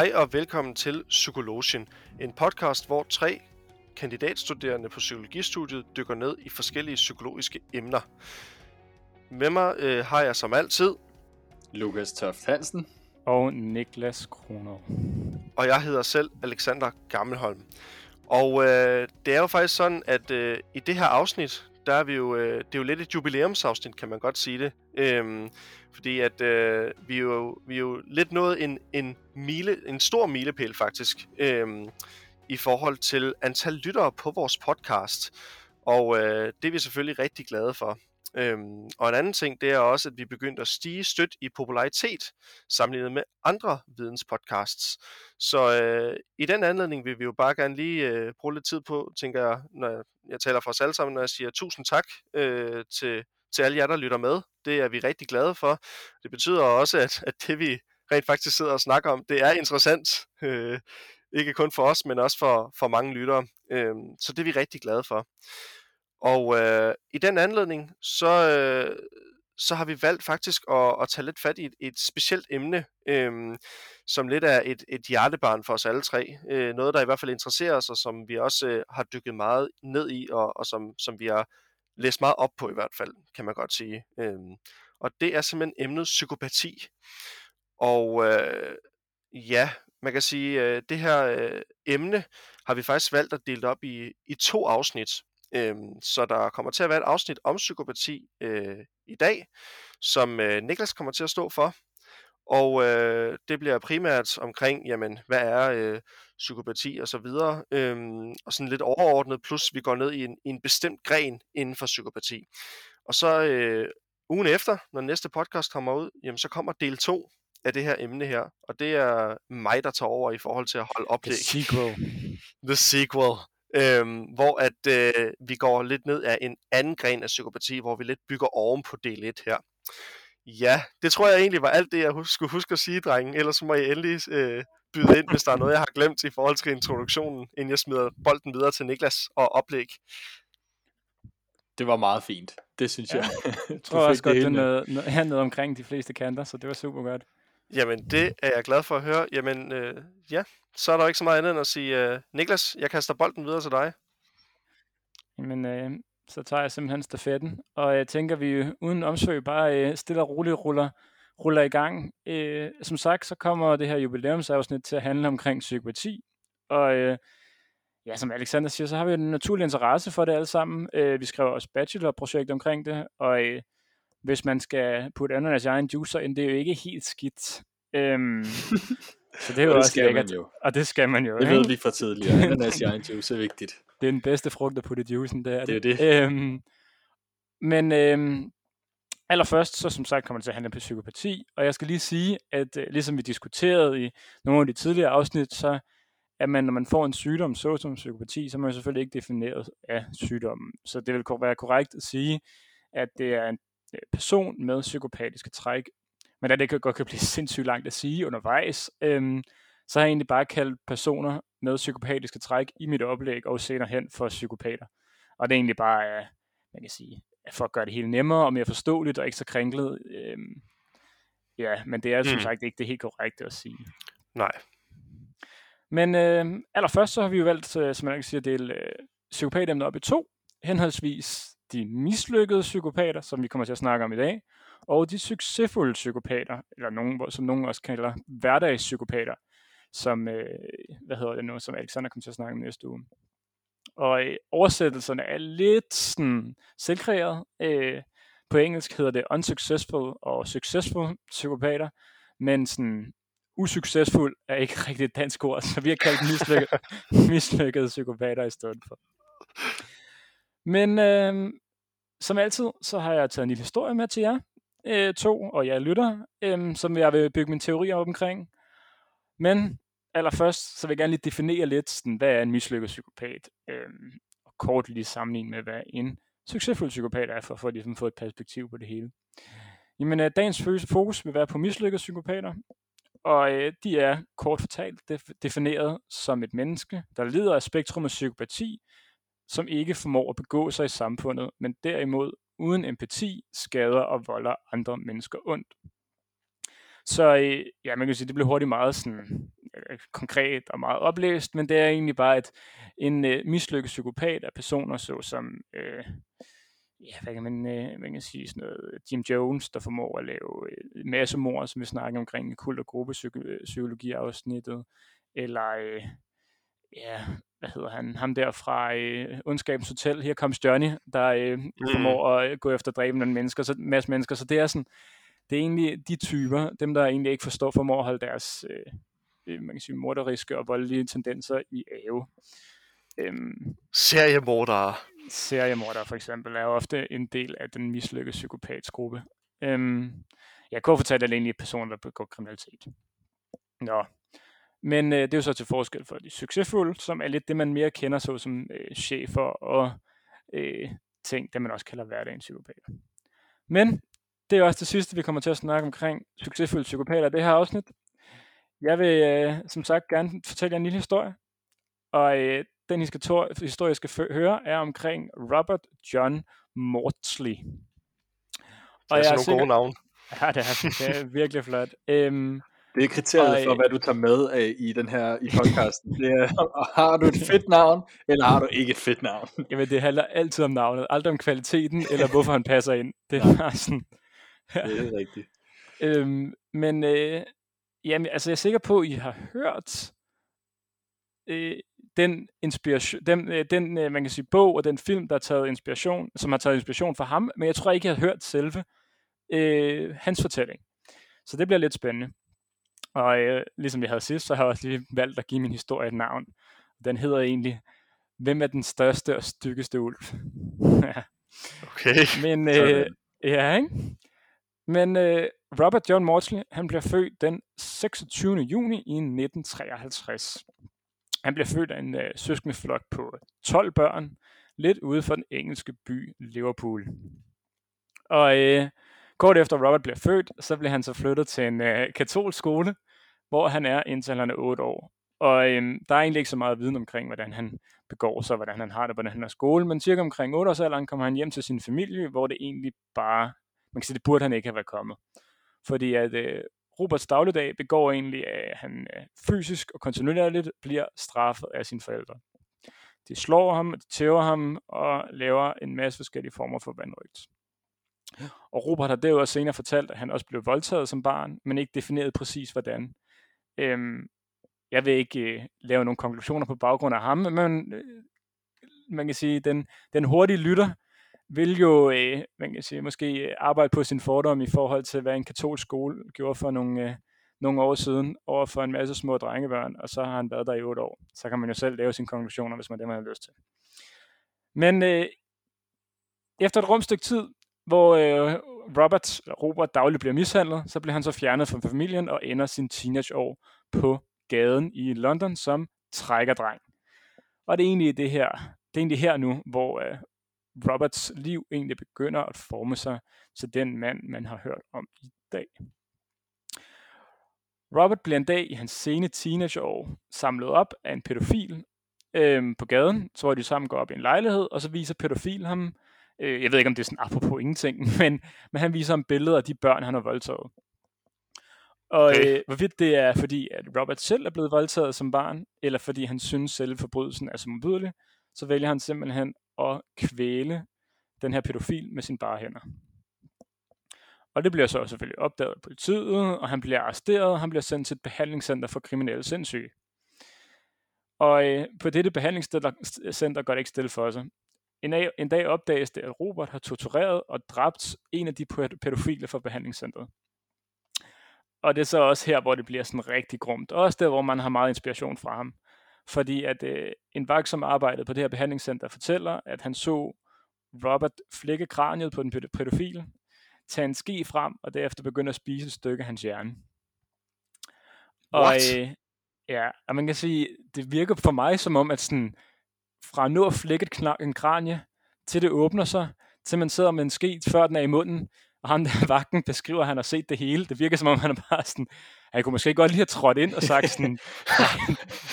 Hej og velkommen til Psykologien, en podcast, hvor tre kandidatstuderende på psykologistudiet dykker ned i forskellige psykologiske emner. Med mig øh, har jeg som altid Lukas Toft Hansen og Niklas Kroner. Og jeg hedder selv Alexander Gammelholm. Og øh, det er jo faktisk sådan, at øh, i det her afsnit, der er vi jo, øh, det er jo lidt et jubilæumsafsnit, kan man godt sige det. Øhm, fordi at øh, vi, er jo, vi er jo lidt nået en, en, mile, en stor milepæl faktisk, øhm, i forhold til antal lyttere på vores podcast. Og øh, det er vi selvfølgelig rigtig glade for. Øhm, og en anden ting, det er også, at vi begyndte at stige stødt i popularitet sammenlignet med andre videnspodcasts. Så øh, i den anledning vil vi jo bare gerne lige øh, bruge lidt tid på, tænker jeg, når jeg, jeg taler for os alle sammen, når jeg siger tusind tak øh, til, til alle jer, der lytter med. Det er vi rigtig glade for. Det betyder også, at, at det vi rent faktisk sidder og snakker om, det er interessant. Øh, ikke kun for os, men også for, for mange lyttere. Øh, så det er vi rigtig glade for. Og øh, i den anledning, så, øh, så har vi valgt faktisk at, at tage lidt fat i et, et specielt emne, øh, som lidt er et, et hjertebarn for os alle tre. Øh, noget, der i hvert fald interesserer os, og som vi også øh, har dykket meget ned i, og, og som, som vi har læst meget op på i hvert fald, kan man godt sige. Øh, og det er simpelthen emnet psykopati. Og øh, ja, man kan sige, øh, det her øh, emne har vi faktisk valgt at dele op i, i to afsnit. Øhm, så der kommer til at være et afsnit om psykopati øh, i dag, som øh, Niklas kommer til at stå for. Og øh, det bliver primært omkring, jamen, hvad er øh, psykopati og så videre, øhm, og sådan lidt overordnet, plus vi går ned i en, i en bestemt gren inden for psykopati. Og så øh, ugen efter, når næste podcast kommer ud, jamen, så kommer del 2 af det her emne her, og det er mig, der tager over i forhold til at holde oplæg. The sequel. The sequel øhm, hvor at øh, vi går lidt ned af en anden gren af psykopati, hvor vi lidt bygger oven på del 1 her. Ja, det tror jeg egentlig var alt det, jeg hus- skulle huske at sige, drengen. Ellers må I endelig øh, byde ind, hvis der er noget, jeg har glemt i forhold til introduktionen, inden jeg smider bolden videre til Niklas og oplæg. Det var meget fint. Det synes ja. jeg. jeg tror også godt, det nåede hernede omkring de fleste kanter, så det var super godt. Jamen, det er jeg glad for at høre. Jamen, øh, ja, så er der ikke så meget andet end at sige, øh, Niklas, jeg kaster bolden videre til dig. Jamen, øh, så tager jeg simpelthen stafetten, og jeg tænker, vi uden omsøg bare øh, stille og roligt ruller, ruller i gang. Øh, som sagt, så kommer det her jubilæumsafsnit til at handle omkring psykopati, og øh, ja, som Alexander siger, så har vi en naturlig interesse for det alle sammen. Øh, vi skriver også bachelorprojekt omkring det, og øh, hvis man skal putte ananas i egen juicer ind, det er jo ikke helt skidt. Øhm, så det er jo og også skal lækkert. Man jo. Og det skal man jo. Det ved vi for tidligere. Ananas i egen juice er vigtigt. Det er den bedste frugt at putte i juicen, det er det. Det er det. Øhm, men øhm, allerførst, så som sagt kommer det til at handle om psykopati, og jeg skal lige sige, at øh, ligesom vi diskuterede i nogle af de tidligere afsnit, så at man, når man får en sygdom, såsom psykopati, så er man selvfølgelig ikke defineret af sygdommen. Så det vil være korrekt at sige, at det er en Øh, person med psykopatiske træk. Men da det godt kan blive sindssygt langt at sige undervejs, øhm, så har jeg egentlig bare kaldt personer med psykopatiske træk i mit oplæg og senere hen for psykopater. Og det er egentlig bare, øh, man kan sige, for at gøre det helt nemmere og mere forståeligt og ikke så kringlet. Øhm, ja, men det er som mm. sagt ikke det helt korrekte at sige. Nej. Men øh, allerførst så har vi jo valgt, øh, som man kan sige, at dele øh, psykopatemnet op i to, henholdsvis de mislykkede psykopater, som vi kommer til at snakke om i dag, og de succesfulde psykopater, eller nogen, som nogen også kalder hverdagspsykopater, som, øh, hvad hedder det nu, som Alexander kommer til at snakke om næste uge. Og øh, oversættelserne er lidt sådan selvkreeret. Øh, på engelsk hedder det unsuccessful og successful psykopater, men sådan usuccesfuld er ikke rigtig et dansk ord, så vi har kaldt mislykkede, mislykkede psykopater i stedet for. Men øh, som altid, så har jeg taget en lille historie med til jer øh, to, og jeg lytter, øh, som jeg vil bygge min teori op omkring. Men allerførst, så vil jeg gerne lige definere lidt, sådan, hvad er en mislykket psykopat, øh, og kort lige sammenligne med, hvad en succesfuld psykopat er, for, for at ligesom få et perspektiv på det hele. Jamen, øh, dagens fokus vil være på mislykkede psykopater, og øh, de er kort fortalt defineret som et menneske, der lider af spektrum af psykopati, som ikke formår at begå sig i samfundet, men derimod uden empati skader og volder andre mennesker ondt. Så øh, ja, man kan sige, det blev hurtigt meget sådan øh, konkret og meget oplæst, men det er egentlig bare et, en øh, mislykket psykopat af personer, såsom øh, ja, hvad kan man, øh, man kan sige, sådan noget, Jim Jones, der formår at lave øh, masse mord, som vi snakker omkring i kult- og gruppepsykologi-afsnittet, øh, eller øh, ja, hvad hedder han, ham der fra øh, Ondskabens Hotel, her comes Johnny, der øh, mm. formår at gå efter at dræbe nogle mennesker, så, en masse mennesker, så det er sådan, det er egentlig de typer, dem der egentlig ikke forstår, formår at holde deres, øh, øh man kan sige, morderiske og voldelige tendenser i ave. Øhm, seriemordere. Seriemordere for eksempel er ofte en del af den mislykkede psykopatsgruppe. Øhm, jeg kunne fortælle, egentlig personer, der begår kriminalitet. Nå, men øh, det er jo så til forskel for de succesfulde, som er lidt det, man mere kender så som øh, chefer og øh, ting, det man også kalder hverdagens psykopater. Men det er også det sidste, vi kommer til at snakke omkring succesfulde psykopater i det her afsnit. Jeg vil øh, som sagt gerne fortælle jer en lille historie, og øh, den historie, jeg skal høre, er omkring Robert John Maudsley. Og det er, sådan nogle gode navn. Ja, det er, det er virkelig flot. Øhm, det er kriteriet for, hvad du tager med af i den her i podcasten. Det er, har du et fedt navn, eller har du ikke et fedt navn? Jamen, det handler altid om navnet. Aldrig om kvaliteten, eller hvorfor han passer ind. Det er bare sådan... Det er rigtigt. øhm, men øh, jamen, altså, jeg er sikker på, at I har hørt øh, den inspiration, den, øh, den øh, man kan sige, bog og den film, der har taget inspiration, som har taget inspiration fra ham, men jeg tror ikke, jeg har hørt selve øh, hans fortælling. Så det bliver lidt spændende. Og øh, ligesom jeg havde sidst, så har jeg også lige valgt at give min historie et navn. Den hedder egentlig, Hvem er den største og styggeste ulv? okay. Men, øh, ja, ikke? Men øh, Robert John Maudsley, han bliver født den 26. juni i 1953. Han bliver født af en øh, søskendeflok på 12 børn, lidt ude for den engelske by Liverpool. Og øh, Kort efter Robert bliver født, så bliver han så flyttet til en øh, katolsk skole, hvor han er indtil han er 8 år. Og øhm, der er egentlig ikke så meget viden omkring, hvordan han begår sig, hvordan han har det, hvordan han er skole, men cirka omkring 8 års alderen kommer han hjem til sin familie, hvor det egentlig bare, man kan sige, det burde han ikke have været kommet. Fordi at øh, Roberts dagligdag begår egentlig, at han øh, fysisk og kontinuerligt bliver straffet af sine forældre. De slår ham, de tæver ham og laver en masse forskellige former for vandrygt. Og Robert har derudover senere fortalt, at han også blev voldtaget som barn, men ikke defineret præcis hvordan. Øhm, jeg vil ikke øh, lave nogle konklusioner på baggrund af ham, men øh, man kan sige, den, den hurtige lytter vil jo, øh, man kan sige, måske øh, arbejde på sin fordom i forhold til, hvad en katolsk skole gjorde for nogle, øh, nogle år siden over for en masse små drengebørn, og så har han været der i otte år. Så kan man jo selv lave sine konklusioner, hvis man det, man har lyst til. Men øh, efter et rumstykke tid, hvor øh, Robert, Robert dagligt bliver mishandlet, så bliver han så fjernet fra familien og ender sin teenageår på gaden i London som trækkerdreng. Og det er egentlig det her, det er egentlig her nu, hvor øh, Roberts liv egentlig begynder at forme sig til den mand, man har hørt om i dag. Robert bliver en dag i hans sene teenageår samlet op af en pædofil øh, på gaden, så hvor de sammen går op i en lejlighed, og så viser pædofil ham Øh, jeg ved ikke, om det er sådan apropos ingenting, men, men han viser ham billeder af de børn, han har voldtaget. Og okay. øh, hvorvidt det er, fordi at Robert selv er blevet voldtaget som barn, eller fordi han synes selv forbrydelsen er så modbydelig, så vælger han simpelthen at kvæle den her pædofil med sine bare hænder. Og det bliver så selvfølgelig opdaget af politiet, og han bliver arresteret, og han bliver sendt til et behandlingscenter for kriminelle sindssyge. Og øh, på dette behandlingscenter går det ikke stille for sig. En dag, en dag opdages det, at Robert har tortureret og dræbt en af de pædofile fra behandlingscentret. Og det er så også her, hvor det bliver sådan rigtig grumt. Også der, hvor man har meget inspiration fra ham. Fordi at øh, en vagt, som arbejdede på det her behandlingscenter, fortæller, at han så Robert flække kraniet på den pædofil, tage en ski frem, og derefter begynde at spise et stykke af hans hjerne. What? Og, øh, ja, og man kan sige, det virker for mig som om, at sådan, fra at nå at flække en kranie, til det åbner sig, til man sidder med en ske, før den er i munden, og ham der vagten beskriver, at han har set det hele. Det virker som om, han er bare sådan, han kunne måske godt lige have trådt ind og sagt sådan,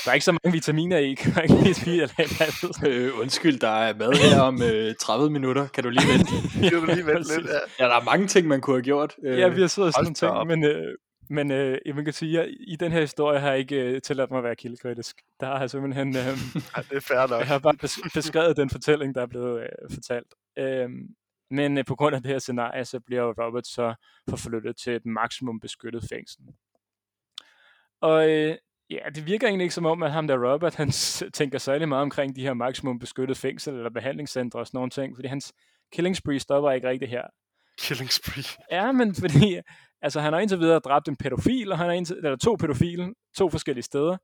der er ikke så mange vitaminer i, kan ikke lige spise eller øh, Undskyld, der er mad her om øh, 30 minutter, kan du lige vente? kan du lige vente lidt, ja. ja. der er mange ting, man kunne have gjort. Øh, ja, vi har siddet sådan nogle ting, men, øh, men øh, man kan sige, at i den her historie har jeg ikke øh, tilladt mig at være kildekritisk. Der har jeg simpelthen... Øh, Ja, det er fair nok. jeg har bare bes- beskrevet den fortælling, der er blevet øh, fortalt. Øhm, men øh, på grund af det her scenarie, så bliver Robert så forflyttet til et maksimum beskyttet fængsel. Og øh, ja, det virker egentlig ikke som om, at ham der Robert, han tænker særlig meget omkring de her maksimum beskyttet fængsel eller behandlingscentre og sådan nogle ting, fordi hans killing spree stopper ikke rigtigt her. Killing spree. Ja, men fordi, altså han har indtil videre dræbt en pædofil, og han har indtil, eller to pædofile, to forskellige steder.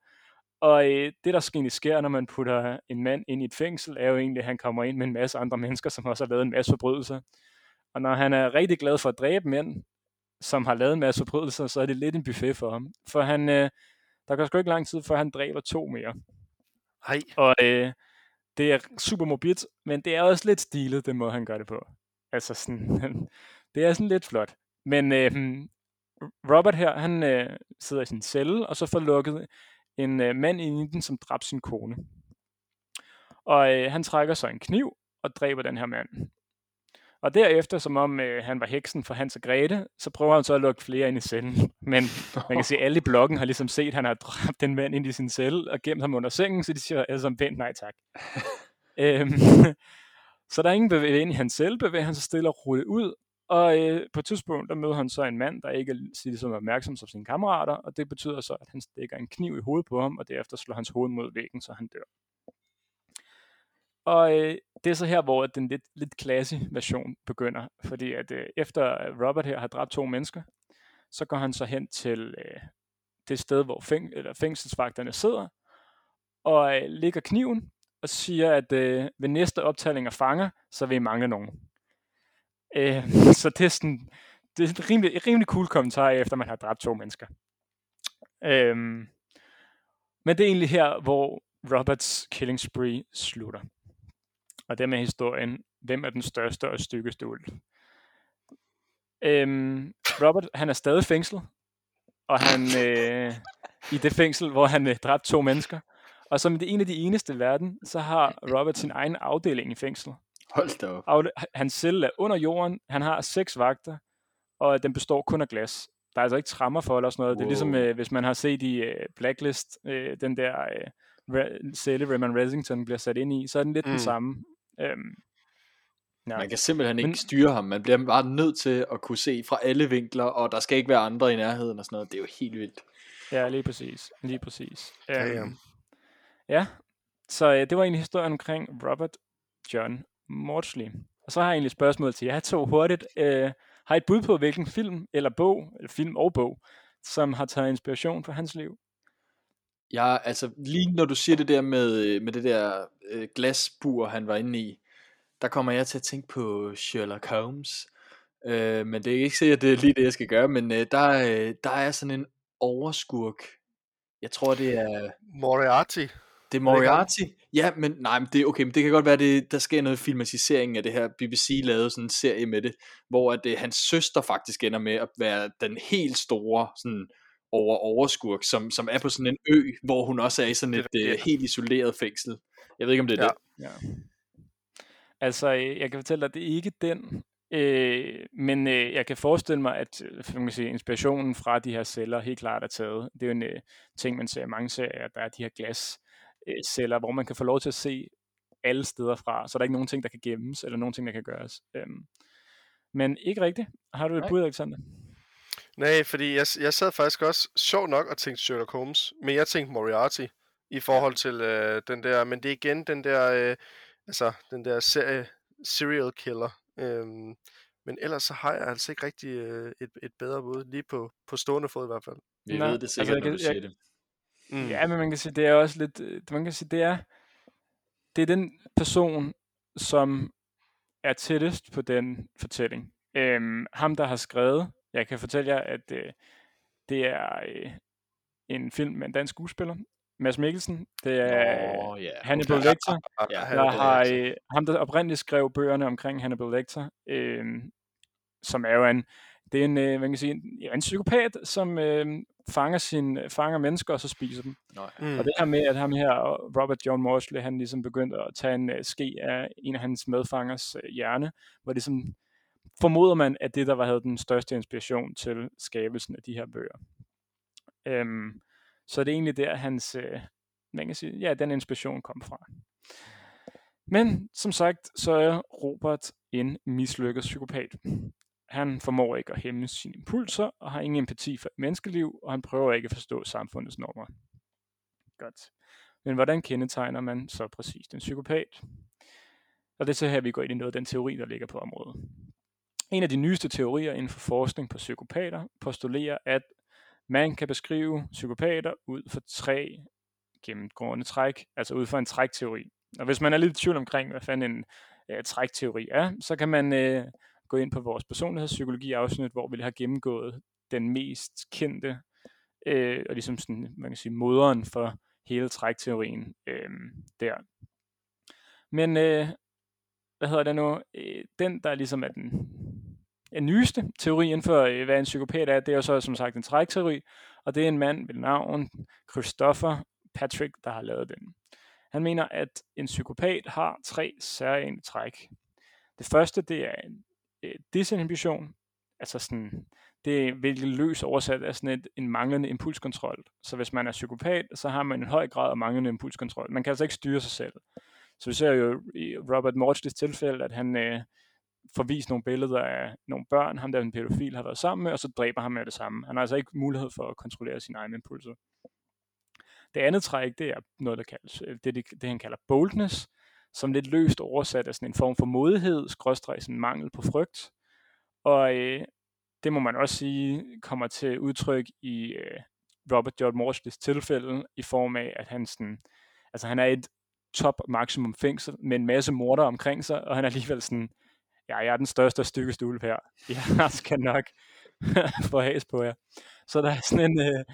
Og øh, det, der egentlig sker, når man putter en mand ind i et fængsel, er jo egentlig, at han kommer ind med en masse andre mennesker, som også har lavet en masse forbrydelser. Og når han er rigtig glad for at dræbe mænd, som har lavet en masse forbrydelser, så er det lidt en buffet for ham. For han, øh, der går sgu ikke lang tid, før han dræber to mere. Ej, Og øh, det er super mobilt, men det er også lidt stilet, den måde, han gør det på. Altså sådan, det er sådan lidt flot. Men øh, Robert her, han øh, sidder i sin celle, og så får lukket en øh, mand ind i den, som dræbte sin kone. Og øh, han trækker så en kniv og dræber den her mand. Og derefter, som om øh, han var heksen for Hans og Grete, så prøver han så at lukke flere ind i cellen. Men man kan se, at alle i bloggen har ligesom set, at han har dræbt den mand ind i sin celle og gemt ham under sengen, så de siger alle sammen pænt nej tak. øhm, så der er ingen bevægelse ind i hans celle, bevæger han sig stille og roligt ud, og øh, på et tidspunkt, der møder han så en mand, der ikke er ligesom opmærksom som sine kammerater, og det betyder så, at han stikker en kniv i hovedet på ham, og derefter slår hans hoved mod væggen, så han dør. Og øh, det er så her, hvor den lidt, lidt classy version begynder, fordi at øh, efter Robert her har dræbt to mennesker, så går han så hen til øh, det sted, hvor fæng- eller fængselsvagterne sidder, og øh, lægger kniven og siger, at øh, ved næste optælling af fanger, så vil I mangle nogen. Øh, så det er sådan, det er en rimelig, rimelig cool kommentar, efter man har dræbt to mennesker. Øh, men det er egentlig her, hvor Roberts killing spree slutter. Og det med historien, hvem er den største og styggeste ulv? Øhm, Robert, han er stadig fængslet, og han øh, i det fængsel, hvor han øh, dræbte to mennesker. Og som det en af de eneste i verden, så har Robert sin egen afdeling i fængslet. Hold da op. Afde- hans celle er under jorden, han har seks vagter, og den består kun af glas. Der er altså ikke trammer for eller sådan noget. Wow. Det er ligesom, øh, hvis man har set i øh, Blacklist, øh, den der øh, re- celle, Raymond Reddington bliver sat ind i, så er den lidt mm. Den samme. Øhm, ja. Man kan simpelthen ikke Men- styre ham. Man bliver bare nødt til at kunne se fra alle vinkler, og der skal ikke være andre i nærheden og sådan noget. Det er jo helt vildt. Ja, lige præcis. Lige præcis. Ja, ja. Øhm, ja, så øh, det var egentlig historien omkring Robert John Maudsley. Og så har jeg egentlig et spørgsmål til jer to hurtigt. Øh, har I et bud på, hvilken film eller bog, eller film og bog, som har taget inspiration fra hans liv? Jeg, altså, lige når du siger det der med, øh, med det der øh, glasbur, han var inde i, der kommer jeg til at tænke på Sherlock Holmes. Øh, men det er ikke sikkert, det er lige det, jeg skal gøre, men øh, der, øh, der er sådan en overskurk. Jeg tror, det er... Moriarty. Det er det ikke Moriarty? Ja, men nej, men det er okay, men det kan godt være, det, der sker noget filmatisering af det her. BBC lavede sådan en serie med det, hvor at, øh, hans søster faktisk ender med at være den helt store sådan, over overskurk, som, som er på sådan en ø, hvor hun også er i sådan Det et er øh, helt isoleret fængsel. Jeg ved ikke, om det er Ja. det. Ja. Altså, øh, jeg kan fortælle dig, at det er ikke den, øh, men øh, jeg kan forestille mig, at øh, man kan sige, inspirationen fra de her celler helt klart er taget. Det er jo en øh, ting, man ser i mange serier, der er de her glas øh, celler, hvor man kan få lov til at se alle steder fra, så der er ikke nogen ting, der kan gemmes, eller nogen ting, der kan gøres. Øhm, men ikke rigtigt. Har du et Nej. bud, Alexander? Nej, fordi jeg, jeg sad faktisk også sjov nok og tænkte Sherlock Holmes, men jeg tænkte Moriarty i forhold til øh, den der, men det er igen den der, øh, altså den der serie serial killer. Øhm, men ellers så har jeg altså ikke rigtig øh, et, et bedre bud, lige på, på stående fod i hvert fald. Vi Nej, ved det altså, sikkert, jeg når du jeg- siger det. Mm. Ja, men man kan sige, det er også lidt, øh, man kan sige, det er, det er den person, som er tættest på den fortælling. Øhm, ham, der har skrevet, jeg kan fortælle jer, at øh, det er øh, en film med en dansk skuespiller, Mads Mikkelsen. Det er Nå, ja. Hannibal okay. Lecter. Ja, han Der er har øh, ham, der oprindeligt skrev bøgerne omkring Hannibal Lecter, øh, som er jo en, det er en, øh, man kan sige, en, ja, en psykopat, som øh, fanger, sin, fanger mennesker, og så spiser dem. Nå, ja. Mm. Og det her med, at ham her, Robert John Morsley, han ligesom begyndte at tage en uh, ske af en af hans medfangers uh, hjerne, hvor det sådan, formoder man, at det der var havde den største inspiration til skabelsen af de her bøger. Øhm, så det er egentlig der, hans, øh, man kan sige, ja, den inspiration kom fra. Men som sagt, så er Robert en mislykket psykopat. Han formår ikke at hæmme sine impulser, og har ingen empati for menneskeliv, og han prøver ikke at forstå samfundets normer. Godt. Men hvordan kendetegner man så præcis den psykopat? Og det er så her, vi går ind i noget af den teori, der ligger på området. En af de nyeste teorier inden for forskning på psykopater postulerer, at man kan beskrive psykopater ud fra tre gennemgående træk, altså ud fra en trækteori. Og hvis man er lidt i tvivl omkring, hvad fanden en øh, trækteori er, så kan man øh, gå ind på vores personlighedspsykologi-afsnit, hvor vi har gennemgået den mest kendte, øh, og ligesom sådan, man kan sige, moderen for hele trækteorien øh, der. Men øh, hvad hedder det nu? Øh, den, der ligesom er den den nyeste teori inden for, øh, hvad en psykopat er, det er jo så som sagt en trækteori, og det er en mand ved navn Christopher Patrick, der har lavet den. Han mener, at en psykopat har tre særlige træk. Det første, det er en øh, disinhibition, altså sådan, det er virkelig løs oversat af sådan et, en manglende impulskontrol. Så hvis man er psykopat, så har man en høj grad af manglende impulskontrol. Man kan altså ikke styre sig selv. Så vi ser jo i Robert Morges tilfælde, at han øh, får vist nogle billeder af nogle børn, ham der en pædofil har været sammen med, og så dræber ham med det samme. Han har altså ikke mulighed for at kontrollere sine egne impulser. Det andet træk, det er noget, der kaldes, øh, det, det, det han kalder boldness, som lidt løst oversat er sådan en form for modighed, skråstrej sådan mangel på frygt. Og øh, det må man også sige kommer til udtryk i øh, Robert George Morsleys tilfælde, i form af, at han sådan, altså han er et top maksimum fængsel med en masse morder omkring sig, og han er alligevel sådan, ja, jeg er den største og styggeste ulv her. Jeg skal nok få has på jer. Så der er sådan en, øh,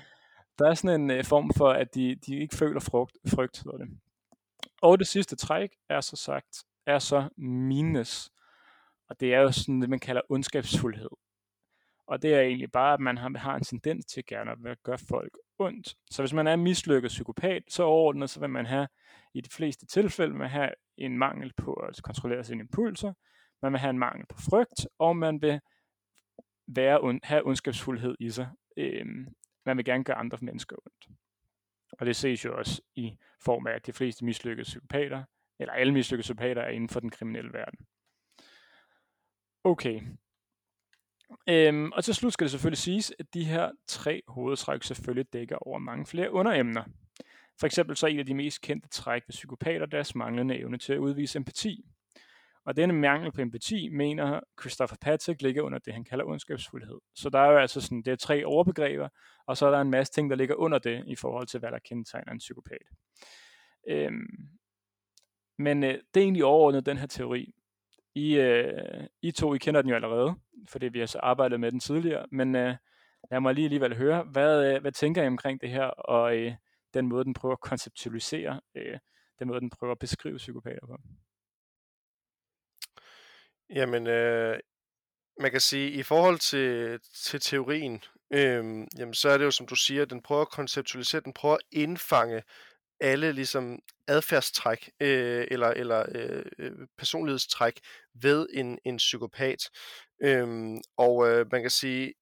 der er sådan en øh, form for, at de, de ikke føler frugt, frygt. Ved det. Og det sidste træk er så sagt, er så minus. Og det er jo sådan det, man kalder ondskabsfuldhed. Og det er egentlig bare, at man har, har en tendens til gerne at gøre folk ondt. Så hvis man er mislykket psykopat, så overordnet, så vil man have, i de fleste tilfælde, man have en mangel på at kontrollere sine impulser, man vil have en mangel på frygt, og man vil være, have ondskabsfuldhed i sig. Øhm, man vil gerne gøre andre mennesker ondt. Og det ses jo også i form af, at de fleste mislykkede psykopater, eller alle mislykkede psykopater, er inden for den kriminelle verden. Okay. Øhm, og til slut skal det selvfølgelig siges, at de her tre hovedtræk selvfølgelig dækker over mange flere underemner. For eksempel så er en af de mest kendte træk ved psykopater deres manglende evne til at udvise empati. Og denne mangel på empati, mener Christopher Patrick, ligger under det, han kalder ondskabsfuldhed. Så der er jo altså sådan, det er tre overbegreber, og så er der en masse ting, der ligger under det, i forhold til, hvad der kendetegner en psykopat. Øhm, men øh, det er egentlig overordnet den her teori. I, øh, I to, I kender den jo allerede, fordi vi har så arbejdet med den tidligere, men øh, lad mig lige alligevel høre, hvad, øh, hvad tænker I omkring det her, og øh, den måde, den prøver at konceptualisere, øh, den måde, den prøver at beskrive psykopater på? Jamen, øh, man kan sige, i forhold til, til teorien, øh, jamen, så er det jo, som du siger, den prøver at konceptualisere, den prøver at indfange alle ligesom adfærdstræk øh, eller, eller øh, øh, personlighedstræk ved en, en psykopat. Øhm, og øh, man kan sige,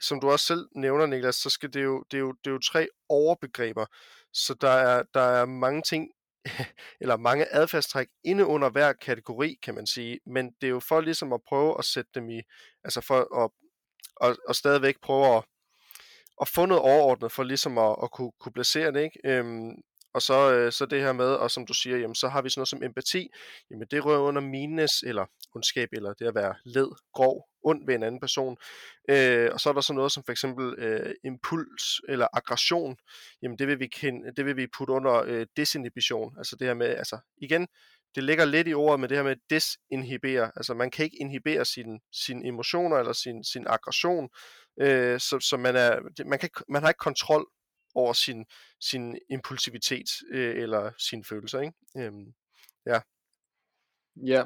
som du også selv nævner, Niklas, så skal det jo, det er jo, det er jo tre overbegreber. Så der er, der er mange ting eller mange adfærdstræk inde under hver kategori, kan man sige. Men det er jo for ligesom at prøve at sætte dem i, altså for at, og, og stadigvæk prøve at, at få noget overordnet for ligesom at, at kunne, kunne placere det, ikke? Øhm, og så, øh, så det her med, og som du siger, jamen, så har vi sådan noget som empati. Jamen det rører under minnes eller ondskab, eller det at være led, grov, ond ved en anden person. Øh, og så er der sådan noget som for eksempel øh, impuls eller aggression. Jamen det vil vi, kende, det vil vi putte under øh, desinhibition. Altså det her med, altså igen, det ligger lidt i ordet med det her med desinhibere. Altså man kan ikke inhibere sine, sin emotioner eller sin, sin aggression. Øh, så, så man, er, man, kan, man har ikke kontrol over sin, sin impulsivitet øh, eller sine følelser. Ikke? Øhm, ja. Ja,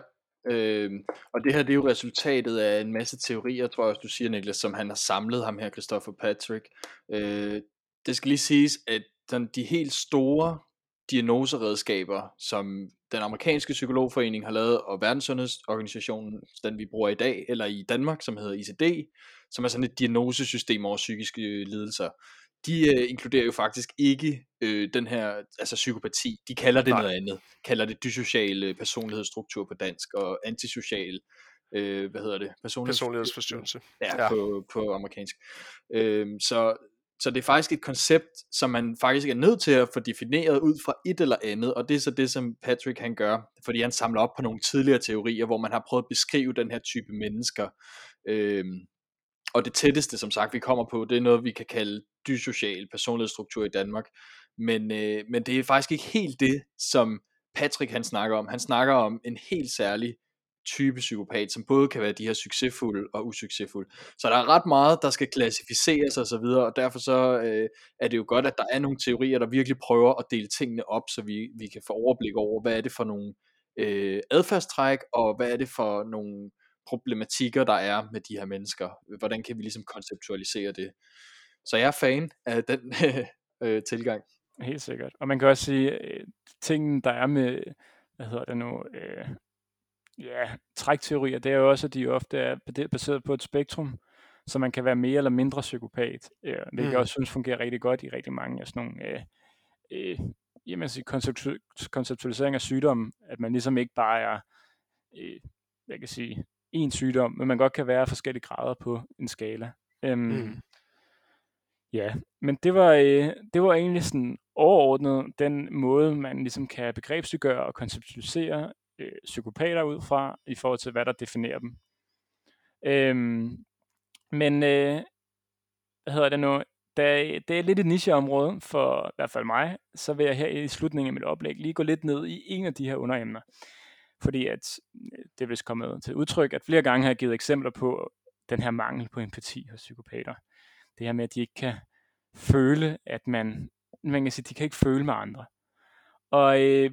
øh, og det her det er jo resultatet af en masse teorier, tror jeg også du siger Niklas, som han har samlet ham her, Christopher Patrick. Øh, det skal lige siges, at den, de helt store diagnoseredskaber, som den amerikanske psykologforening har lavet, og verdenssundhedsorganisationen, den vi bruger i dag, eller i Danmark, som hedder ICD, som er sådan et diagnosesystem over psykiske lidelser de øh, inkluderer jo faktisk ikke øh, den her altså psykopati. De kalder det Nej. noget andet. Kalder det dysocial personlighedsstruktur på dansk og antisocial øh, hvad hedder det? Personlighedsforstyrrelse. Ja, Ja. På, på amerikansk. Øhm, så, så det er faktisk et koncept, som man faktisk er nødt til at få defineret ud fra et eller andet, og det er så det, som Patrick han gør, fordi han samler op på nogle tidligere teorier, hvor man har prøvet at beskrive den her type mennesker. Øhm, og det tætteste, som sagt, vi kommer på, det er noget, vi kan kalde dysocial personlighedsstruktur i Danmark. Men, øh, men det er faktisk ikke helt det, som Patrick han snakker om. Han snakker om en helt særlig type psykopat, som både kan være de her succesfulde og usuccesfulde. Så der er ret meget, der skal klassificeres og så videre, og derfor så øh, er det jo godt, at der er nogle teorier, der virkelig prøver at dele tingene op, så vi, vi kan få overblik over, hvad er det for nogle øh, adfærdstræk, og hvad er det for nogle problematikker, der er med de her mennesker. Hvordan kan vi ligesom konceptualisere det? Så jeg er fan af den øh, tilgang. Helt sikkert. Og man kan også sige, øh, tingen der er med, hvad hedder det nu, øh, ja, trækteorier, det er jo også, at de ofte er baseret på et spektrum, så man kan være mere eller mindre psykopat, øh, hvilket Mm. jeg også synes fungerer rigtig godt i rigtig mange af sådan nogle øh, øh, jamen, sige, konceptu- konceptualisering af sygdomme, at man ligesom ikke bare er, øh, hvad kan jeg sige, en sygdom, men man godt kan være forskellige grader på en skala. Øhm, Mm. Ja, men det var, øh, det var egentlig sådan overordnet den måde, man ligesom kan begrebsliggøre og konceptualisere øh, psykopater ud fra, i forhold til, hvad der definerer dem. Øhm, men, øh, hvad hedder det nu, da det er lidt et nicheområde for i hvert fald mig, så vil jeg her i slutningen af mit oplæg lige gå lidt ned i en af de her underemner. Fordi at øh, det er vist kommet til udtryk, at flere gange har jeg givet eksempler på øh, den her mangel på empati hos psykopater. Det her med, at de ikke kan føle, at man, man kan sige, de kan ikke føle med andre. Og øh,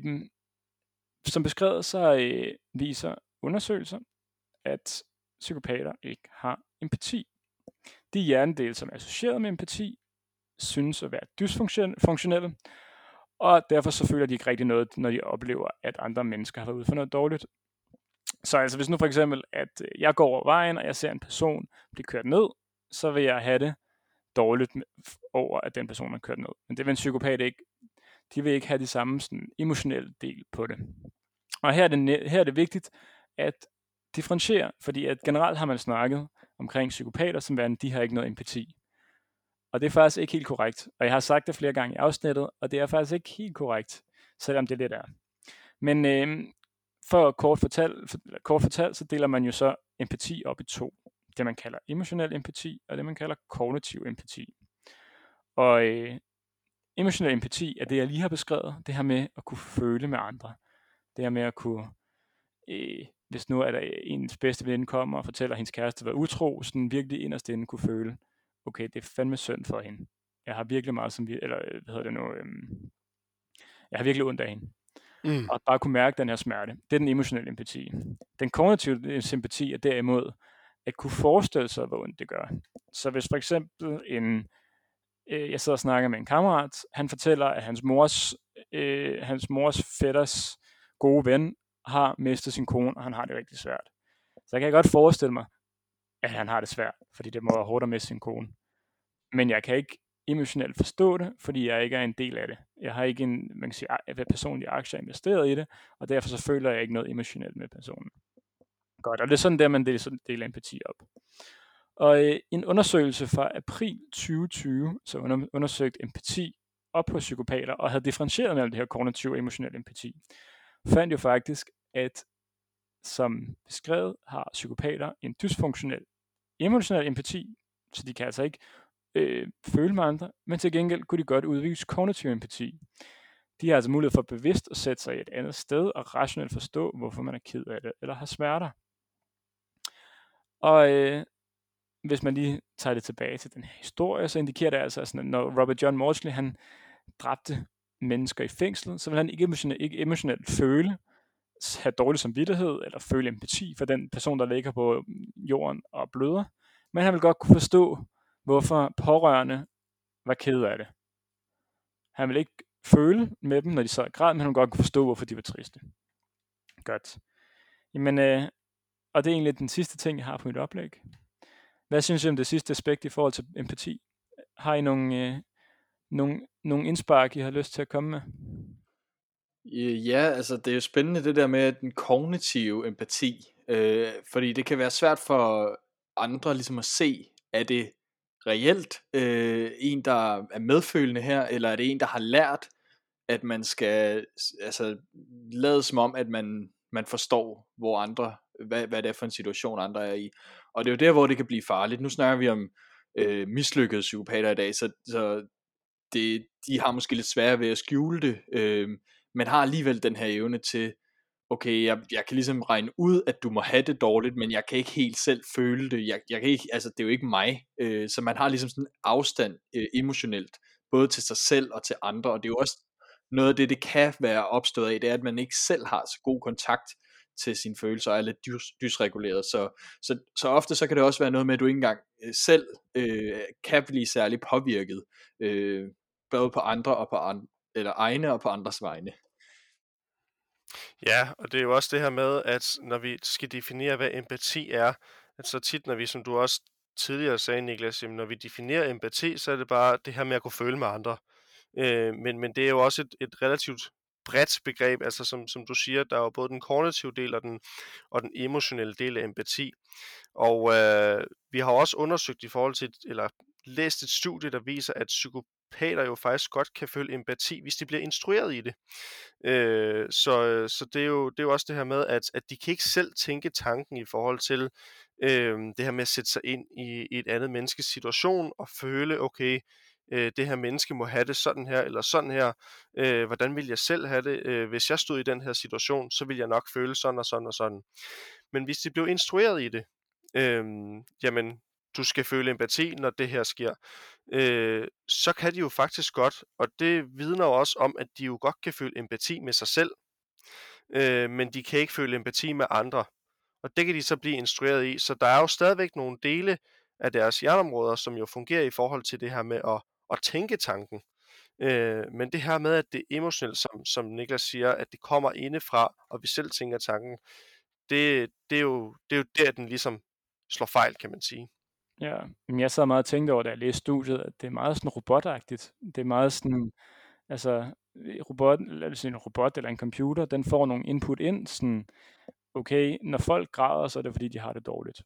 som beskrevet, så øh, viser undersøgelser, at psykopater ikke har empati. De hjernedele, som er associeret med empati, synes at være dysfunktionelle, og derfor så føler de ikke rigtig noget, når de oplever, at andre mennesker har været ude for noget dårligt. Så altså hvis nu for eksempel, at øh, jeg går over vejen, og jeg ser en person blive kørt ned, så vil jeg have det dårligt over, at den person er kørt ned. Men det vil en psykopat ikke. De vil ikke have de samme sådan, emotionelle del på det. Og her er det, her er det vigtigt at differentiere, fordi at generelt har man snakket omkring psykopater, som værende, de har ikke noget empati. Og det er faktisk ikke helt korrekt. Og jeg har sagt det flere gange i afsnittet, og det er faktisk ikke helt korrekt, selvom det lidt er. Men øh, for kort fortalt, for, kort fortalt, så deler man jo så empati op i to. Det man kalder emotionel empati, og det man kalder kognitiv empati. Og øh, emotionel empati er det, jeg lige har beskrevet. Det her med at kunne føle med andre. Det her med at kunne, øh, hvis nu er der ens bedste ven kommer og fortæller, at hendes kæreste var utro, sådan virkelig inderst inde kunne føle, okay, det er fandme synd for hende. Jeg har virkelig meget som, eller øh, hvad hedder det nu, øhm, jeg har virkelig ondt af hende. Mm. Og bare kunne mærke den her smerte. Det er den emotionelle empati. Den kognitive sympati er derimod at kunne forestille sig, hvor ondt det gør. Så hvis for eksempel en, øh, jeg sidder og snakker med en kammerat, han fortæller, at hans mors, øh, hans mors fætters gode ven har mistet sin kone, og han har det rigtig svært. Så jeg kan godt forestille mig, at han har det svært, fordi det må være hårdt at miste sin kone. Men jeg kan ikke emotionelt forstå det, fordi jeg ikke er en del af det. Jeg har ikke en man kan sige, personlig aktie investeret i det, og derfor så føler jeg ikke noget emotionelt med personen. Godt, og det er sådan der, man deler, deler empati op. Og øh, en undersøgelse fra april 2020, så under, empati op på psykopater, og havde differentieret mellem det her kognitiv og emotionel empati, fandt jo faktisk, at som beskrevet har psykopater en dysfunktionel emotionel empati, så de kan altså ikke øh, føle med andre, men til gengæld kunne de godt udvise kognitiv empati. De har altså mulighed for bevidst at sætte sig i et andet sted og rationelt forstå, hvorfor man er ked af det eller har smerter. Og øh, hvis man lige tager det tilbage til den her historie, så indikerer det altså, at når Robert John Morsley han dræbte mennesker i fængsel, så vil han ikke emotionelt, ikke emotionelt føle, have dårlig samvittighed eller føle empati for den person, der ligger på mm, jorden og bløder, men han vil godt kunne forstå, hvorfor pårørende var ked af det. Han vil ikke føle med dem, når de sad og græd, men han vil godt kunne forstå, hvorfor de var triste. Godt. Jamen, øh, og det er egentlig den sidste ting, jeg har på mit oplæg. Hvad synes I om det sidste aspekt i forhold til empati? Har I nogle, øh, nogle, nogle indspark, I har lyst til at komme med? Øh, ja, altså det er jo spændende det der med den kognitive empati, øh, fordi det kan være svært for andre ligesom at se, er det reelt øh, en, der er medfølende her, eller er det en, der har lært, at man skal altså, lade som om, at man, man forstår, hvor andre, hvad, hvad det er for en situation, andre er i. Og det er jo der, hvor det kan blive farligt. Nu snakker vi om øh, mislykkede psykopater i dag, så, så det, de har måske lidt svært ved at skjule det, øh, men har alligevel den her evne til, okay, jeg, jeg kan ligesom regne ud, at du må have det dårligt, men jeg kan ikke helt selv føle det. Jeg, jeg kan ikke, altså, det er jo ikke mig. Øh, så man har ligesom sådan en afstand øh, emotionelt, både til sig selv og til andre, og det er jo også noget af det, det kan være opstået af, det er, at man ikke selv har så god kontakt til sine følelser og er lidt dys, dysreguleret. Så, så, så ofte så kan det også være noget med, at du ikke engang øh, selv øh, kan blive særlig påvirket, øh, både på andre og på andre, eller egne og på andres vegne. Ja, og det er jo også det her med, at når vi skal definere, hvad empati er, at så tit, når vi, som du også tidligere sagde, Niklas, jamen, når vi definerer empati, så er det bare det her med at kunne føle med andre. Øh, men, men det er jo også et, et relativt bredt begreb, altså som, som du siger, der er jo både den kognitive del og den, og den emotionelle del af empati. Og øh, vi har også undersøgt i forhold til, eller læst et studie, der viser, at psykopater jo faktisk godt kan føle empati, hvis de bliver instrueret i det. Øh, så så det, er jo, det er jo også det her med, at, at de kan ikke selv tænke tanken i forhold til øh, det her med at sætte sig ind i, i et andet menneskes situation og føle, okay, øh, det her menneske må have det sådan her eller sådan her. Øh, hvordan vil jeg selv have det? Øh, hvis jeg stod i den her situation, så ville jeg nok føle sådan og sådan og sådan. Men hvis de blev instrueret i det, øh, jamen, du skal føle empati, når det her sker, øh, så kan de jo faktisk godt, og det vidner jo også om, at de jo godt kan føle empati med sig selv, øh, men de kan ikke føle empati med andre. Og det kan de så blive instrueret i, så der er jo stadigvæk nogle dele af deres hjerneområder, som jo fungerer i forhold til det her med at, at tænke tanken. Øh, men det her med, at det er emotionelt, som, som Niklas siger, at det kommer indefra, og vi selv tænker tanken, det, det, er jo, det er jo der, den ligesom slår fejl, kan man sige. Ja, men jeg sad meget og tænkte over, da jeg læste studiet, at det er meget sådan robotagtigt. Det er meget sådan, altså, robot, eller en robot eller en computer, den får nogle input ind, sådan, okay, når folk græder, så er det fordi, de har det dårligt.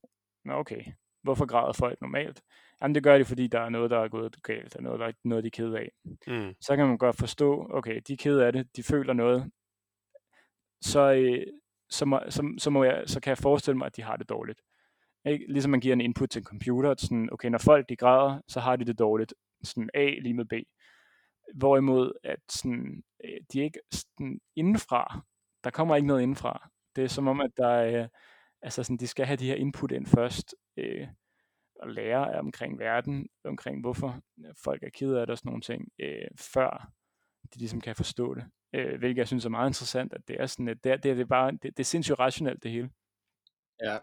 Nå, okay. Hvorfor græder folk normalt? Jamen, det gør de, fordi der er noget, der er gået galt, der er noget, der er noget, de er ked af. Mm. Så kan man godt forstå, okay, de er ked af det, de føler noget, så, øh, så, må, så, så, må jeg, så kan jeg forestille mig, at de har det dårligt. Ikke? Ligesom man giver en input til en computer, sådan, okay, når folk de græder, så har de det dårligt. Sådan A lige med B. Hvorimod, at sådan, øh, de ikke sådan indenfra. Der kommer ikke noget indenfra. Det er som om, at der er, altså sådan, de skal have de her input ind først, øh, at lære omkring verden, omkring hvorfor øh, folk er ked af det og sådan nogle ting, øh, før de ligesom kan forstå det. Øh, hvilket jeg synes er meget interessant, at det er sådan, at det, det, det er bare, det, det er sindssygt rationelt det hele. Ja,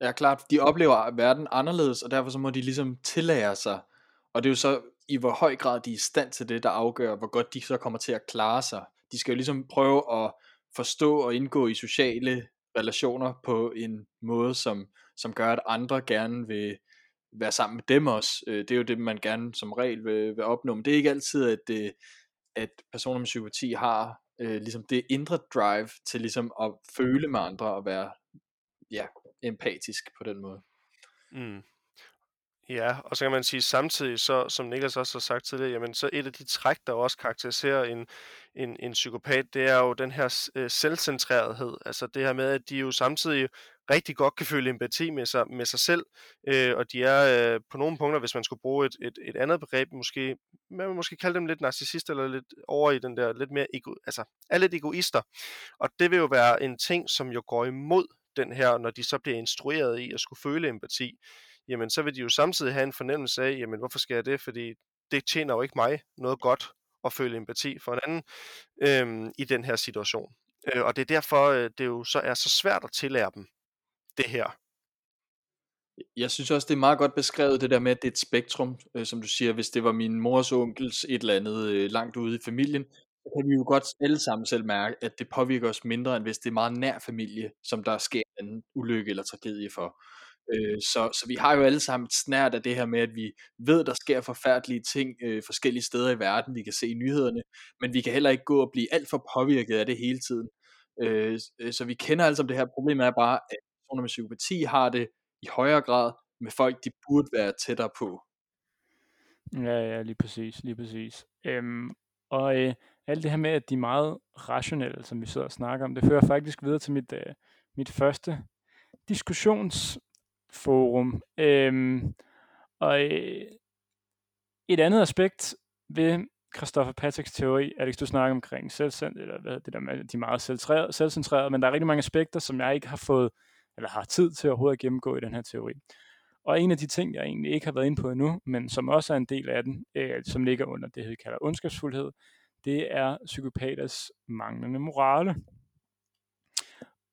Ja, klart. De oplever verden anderledes, og derfor så må de ligesom tillære sig. Og det er jo så i hvor høj grad de er i stand til det, der afgør, hvor godt de så kommer til at klare sig. De skal jo ligesom prøve at forstå og indgå i sociale relationer på en måde, som, som gør, at andre gerne vil være sammen med dem også. Øh, det er jo det, man gerne som regel vil, vil opnå. Men det er ikke altid, at, at personer med psykopati har øh, ligesom det indre drive til ligesom at føle med andre og være ja, empatisk på den måde. Mm. Ja, og så kan man sige samtidig, så, som Niklas også har sagt tidligere, jamen så et af de træk, der også karakteriserer en, en, en psykopat, det er jo den her øh, selvcentrerethed. Altså det her med, at de jo samtidig rigtig godt kan føle empati med sig, med sig selv, øh, og de er øh, på nogle punkter, hvis man skulle bruge et, et, et andet begreb, måske, man vil måske kalde dem lidt narcissister, eller lidt over i den der lidt mere, ego, altså er lidt egoister. Og det vil jo være en ting, som jo går imod den her, når de så bliver instrueret i at skulle føle empati, jamen så vil de jo samtidig have en fornemmelse af, jamen hvorfor skal jeg det, fordi det tjener jo ikke mig noget godt at føle empati for en anden øhm, i den her situation. Øh, og det er derfor, øh, det jo så er så svært at tillære dem det her. Jeg synes også, det er meget godt beskrevet, det der med, at det er et spektrum, øh, som du siger, hvis det var min mors onkels et eller andet øh, langt ude i familien, så kan vi jo godt alle sammen selv mærke, at det påvirker os mindre, end hvis det er meget nær familie, som der sker en ulykke eller tragedie for. Øh, så, så vi har jo alle sammen et snært af det her med, at vi ved, der sker forfærdelige ting øh, forskellige steder i verden. Vi kan se i nyhederne, men vi kan heller ikke gå og blive alt for påvirket af det hele tiden. Øh, øh så vi kender altså det her. problem er bare, at personer med psykopati har det i højere grad med folk, de burde være tættere på. Ja, ja, lige præcis, lige præcis. Øhm, og øh, alt det her med, at de er meget rationelle, som vi sidder og snakker om, det fører faktisk videre til mit, øh, mit første diskussionsforum. Øhm, og øh, et andet aspekt ved Christopher Patricks teori, Alex, du snakker omkring selvcentreret, eller hvad det der med, de er meget selvcentrerede, men der er rigtig mange aspekter, som jeg ikke har fået, eller har tid til overhovedet at gennemgå i den her teori. Og en af de ting, jeg egentlig ikke har været inde på endnu, men som også er en del af den, øh, som ligger under det, vi kalder ondskabsfuldhed, det er psykopaters manglende morale.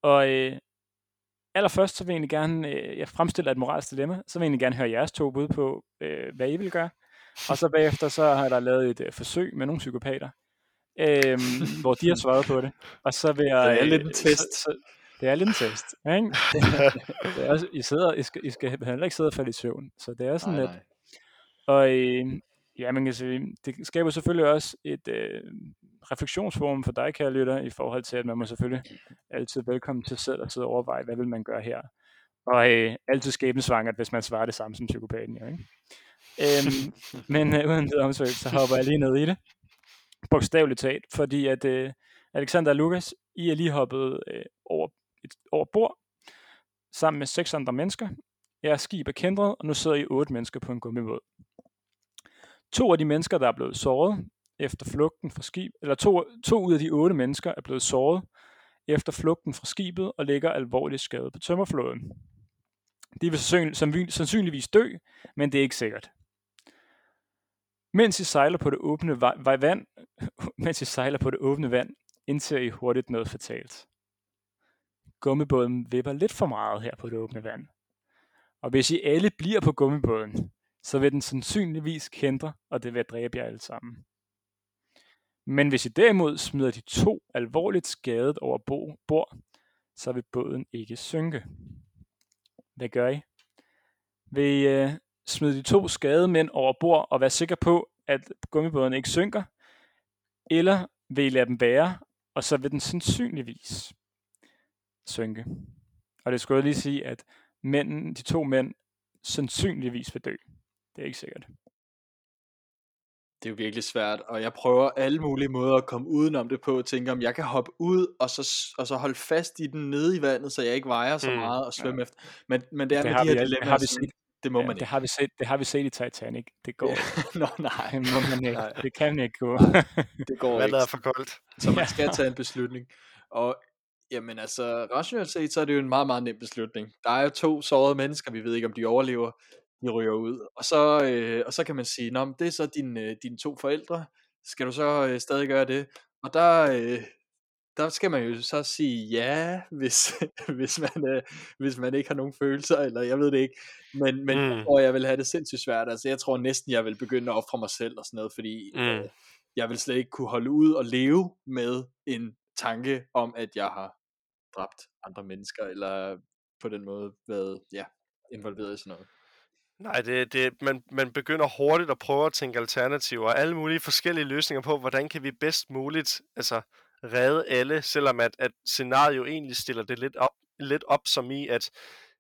Og øh, allerførst, så vil jeg egentlig gerne, øh, jeg fremstiller et moralsk dilemma, så vil jeg egentlig gerne høre jeres to bud på, øh, hvad I vil gøre. Og så bagefter, så har der lavet et øh, forsøg med nogle psykopater, øh, hvor de har svaret på det. Og så vil jeg... Det er lidt en test. Så, så, det er lidt en test. Ikke? det er også, I, sidder, I, skal, I skal heller ikke sidde og falde i søvn. Så det er sådan nej, lidt... Nej. Og øh, ja, man kan sige, det skaber selvfølgelig også et øh, refleksionsforum for dig, kære lytter, i forhold til, at man må selvfølgelig altid velkommen til selv at sidde og overveje, hvad vil man gøre her. Og øh, altid skæbnesvangert, hvis man svarer det samme som psykopaten. Jo, ikke? øhm, men øh, uden det omsøg, så hopper jeg lige ned i det. Bogstaveligt talt, fordi at øh, Alexander og Lukas, I er lige hoppet øh, over et, over bord, sammen med seks andre mennesker. Jeres skib er kendret, og nu sidder I otte mennesker på en gummibåd. To af de mennesker, der er blevet såret efter flugten fra skib, eller to, to ud af de otte mennesker er blevet såret efter flugten fra skibet og ligger alvorligt skadet på tømmerflåden. De vil sandsynligvis dø, men det er ikke sikkert. Mens I sejler på det åbne vand, mens I sejler på det åbne vand, indser I hurtigt noget fatalt gummibåden vipper lidt for meget her på det åbne vand. Og hvis I alle bliver på gummibåden, så vil den sandsynligvis kendre, og det vil dræbe jer alle sammen. Men hvis I derimod smider de to alvorligt skadet over bord, så vil båden ikke synke. Hvad gør I? Vil I øh, smide de to skadede mænd over bord og være sikker på, at gummibåden ikke synker? Eller vil I lade dem være, og så vil den sandsynligvis synke. Og det skulle jeg lige sige, at mænden, de to mænd sandsynligvis vil dø. Det er ikke sikkert. Det er jo virkelig svært, og jeg prøver alle mulige måder at komme udenom det på, og tænke om jeg kan hoppe ud, og så, og så holde fast i den nede i vandet, så jeg ikke vejer så mm, meget og svømme ja. efter. Men, men det er det med de her dilemmaer, det har vi set. Det må ja, man ikke. Det har, vi set, det har vi set i Titanic. Det går ja. Nå, nej. Det, må man ikke. nej. det kan ikke gå. det går Vandet ikke. er for koldt. Så man skal tage en beslutning. Og Jamen altså, rationelt set, så er det jo en meget, meget nem beslutning. Der er jo to sårede mennesker, vi ved ikke, om de overlever, de ryger ud. Og så, øh, og så kan man sige, Nå, det er så din, øh, dine to forældre, skal du så øh, stadig gøre det? Og der, øh, der skal man jo så sige ja, hvis, hvis, man, øh, hvis man ikke har nogen følelser, eller jeg ved det ikke. Men, men mm. jeg tror, jeg vil have det sindssygt svært. Altså, jeg tror næsten, jeg vil begynde at ofre mig selv og sådan noget, fordi mm. øh, jeg vil slet ikke kunne holde ud og leve med en tanke om, at jeg har dræbt andre mennesker, eller på den måde været ja, involveret i sådan noget. Nej, det, det, man, man begynder hurtigt at prøve at tænke alternativer, og alle mulige forskellige løsninger på, hvordan kan vi bedst muligt altså, redde alle, selvom at, at scenariet egentlig stiller det lidt op, lidt op som i, at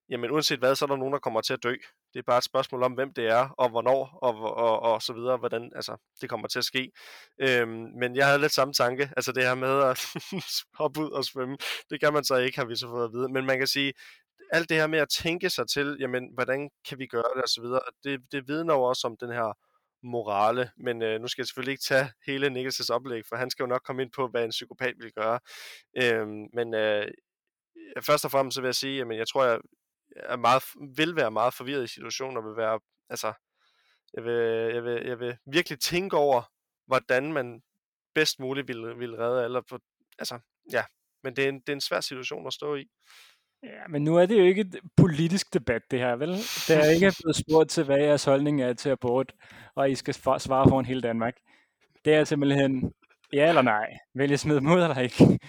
jamen, uanset hvad, så er der nogen, der kommer til at dø. Det er bare et spørgsmål om, hvem det er, og hvornår, og, og, og, og så videre, hvordan altså, det kommer til at ske. Øhm, men jeg havde lidt samme tanke, altså det her med at hoppe ud og svømme, det kan man så ikke, har vi så fået at vide. Men man kan sige, alt det her med at tænke sig til, jamen, hvordan kan vi gøre det, og så videre, det, det vidner jo også om den her morale, men øh, nu skal jeg selvfølgelig ikke tage hele Niklas' oplæg, for han skal jo nok komme ind på, hvad en psykopat vil gøre. Øhm, men øh, først og fremmest så vil jeg sige, at jeg tror, jeg, er meget, vil være meget forvirret i situationen, og vil være, altså, jeg vil, jeg vil, jeg vil virkelig tænke over, hvordan man bedst muligt vil, vil redde alle. På, altså, ja, men det er, en, det er en svær situation at stå i. Ja, men nu er det jo ikke et politisk debat, det her, vel? Der er ikke blevet spurgt til, hvad jeres holdning er til abort, og I skal svare for en hel Danmark. Det er simpelthen ja eller nej. Vil I smide mod eller ikke?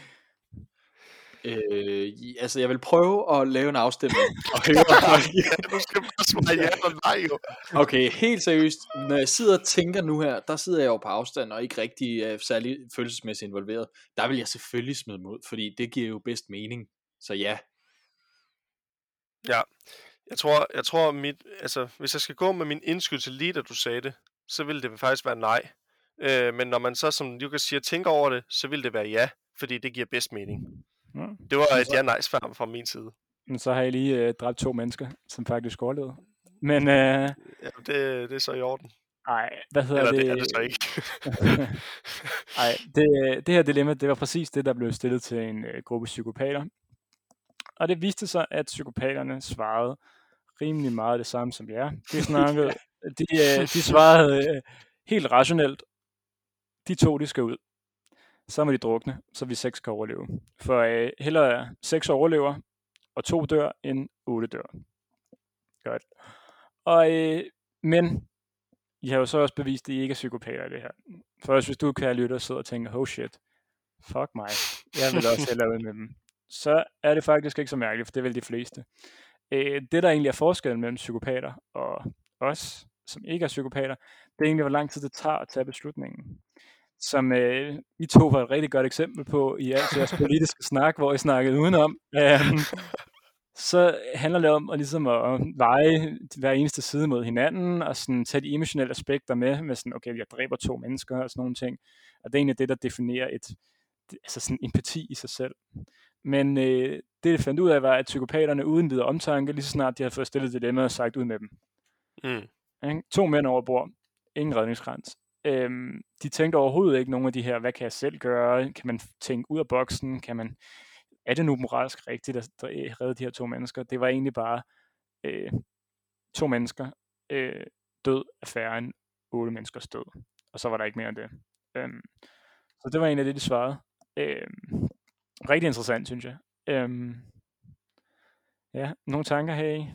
Øh, altså, jeg vil prøve at lave en afstemning og høre, folk... du skal bare svare ja eller nej, jo. Okay, helt seriøst. Når jeg sidder og tænker nu her, der sidder jeg jo på afstand og ikke rigtig uh, særlig følelsesmæssigt involveret. Der vil jeg selvfølgelig smide mod, fordi det giver jo bedst mening. Så ja, Ja, jeg tror, jeg tror mit, altså, hvis jeg skal gå med min indskydelse lige da du sagde det, så ville det faktisk være nej. Øh, men når man så, som Lukas siger, tænker over det, så vil det være ja, fordi det giver bedst mening. Ja. Det var et ja-nej-svar fra min side. Men så har jeg lige øh, dræbt to mennesker, som faktisk overlevede. Men, øh, Ja, det, det er så i orden. ej, hvad hedder Eller det? det er det så ikke. Ej, det, det her dilemma, det var præcis det, der blev stillet til en øh, gruppe psykopater. Og det viste sig, at psykopaterne svarede rimelig meget det samme som jer. De, snakkede, de, øh, de svarede øh, helt rationelt, de to, de skal ud. Så må de drukne, så vi seks kan overleve. For øh, hellere seks overlever, og to dør, end otte dør. Godt. Og, øh, men I har jo så også bevist, at I ikke er psykopater i det her. For hvis du, kan lytte og sidde og tænke, oh shit, fuck mig, jeg vil også hellere ud med dem. Så er det faktisk ikke så mærkeligt, for det er vel de fleste. Øh, det, der egentlig er forskellen mellem psykopater og os, som ikke er psykopater, det er egentlig, hvor lang tid det tager at tage beslutningen. Som øh, I to var et rigtig godt eksempel på i alt jeres politiske snak, hvor I snakkede udenom. Øhm, så handler det om at, ligesom at veje hver eneste side mod hinanden, og sådan tage de emotionelle aspekter med, med sådan, okay, jeg dræber to mennesker og sådan nogle ting. Og det er egentlig det, der definerer et, altså sådan empati i sig selv. Men øh, det, jeg fandt ud af, var, at psykopaterne uden videre omtanke, lige så snart de havde fået stillet dilemmaet, sagt ud med dem. Mm. To mænd over bord, ingen redningskrans. Øhm, de tænkte overhovedet ikke nogen af de her, hvad kan jeg selv gøre? Kan man tænke ud af boksen? Kan man, er det nu moralsk rigtigt at redde de her to mennesker? Det var egentlig bare øh, to mennesker øh, død af færre end otte menneskers død. Og så var der ikke mere end det. Øhm, så det var en af det, de svarede. Øhm, rigtig interessant, synes jeg. Øhm, ja, nogle tanker her i?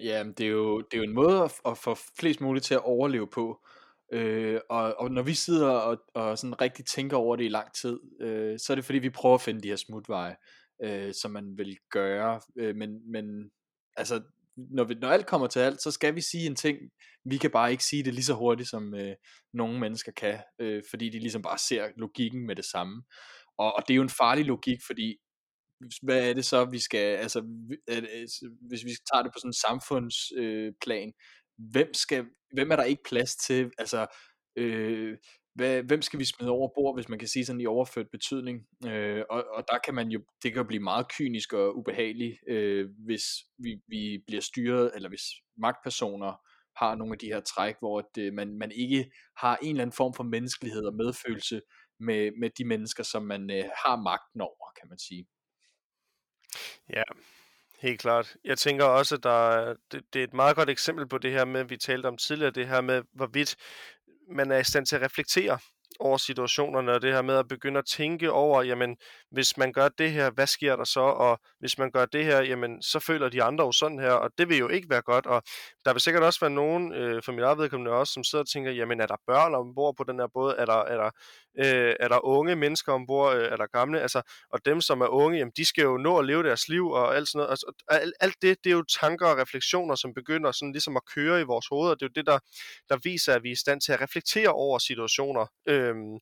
Ja, det er jo, det er jo en måde at, at få flest muligt til at overleve på. Øh, og, og når vi sidder og, og sådan rigtig tænker over det i lang tid, øh, så er det fordi, vi prøver at finde de her smutveje, øh, som man vil gøre. Øh, men, men altså, når, vi, når alt kommer til alt, så skal vi sige en ting. Vi kan bare ikke sige det lige så hurtigt, som øh, nogle mennesker kan, øh, fordi de ligesom bare ser logikken med det samme. Og, og det er jo en farlig logik, fordi hvad er det så, vi skal, altså, er det, altså, hvis vi tager det på sådan en samfundsplan, øh, plan, hvem, skal, hvem er der ikke plads til, altså, øh, hvad, hvem skal vi smide over bord, hvis man kan sige sådan i overført betydning, øh, og, og der kan man jo, det kan jo blive meget kynisk og ubehageligt, øh, hvis vi, vi bliver styret, eller hvis magtpersoner har nogle af de her træk, hvor at, øh, man, man ikke har en eller anden form for menneskelighed og medfølelse med, med de mennesker, som man øh, har magten over, kan man sige. Ja, helt klart. Jeg tænker også, at der, det, det er et meget godt eksempel på det her med, vi talte om tidligere, det her med, hvorvidt man er i stand til at reflektere over situationerne, og det her med at begynde at tænke over, jamen, hvis man gør det her, hvad sker der så, og hvis man gør det her, jamen, så føler de andre jo sådan her, og det vil jo ikke være godt, og der vil sikkert også være nogen, øh, for mit eget vedkommende også, som sidder og tænker, jamen, er der børn ombord på den her båd, er der, er der, øh, er der unge mennesker ombord, øh, er der gamle, altså, og dem, som er unge, jamen, de skal jo nå at leve deres liv, og alt sådan noget, altså, alt, alt det, det er jo tanker og refleksioner, som begynder sådan ligesom at køre i vores hoveder, det er jo det, der, der viser, at vi er i stand til at reflektere over situationer, øh, øhm,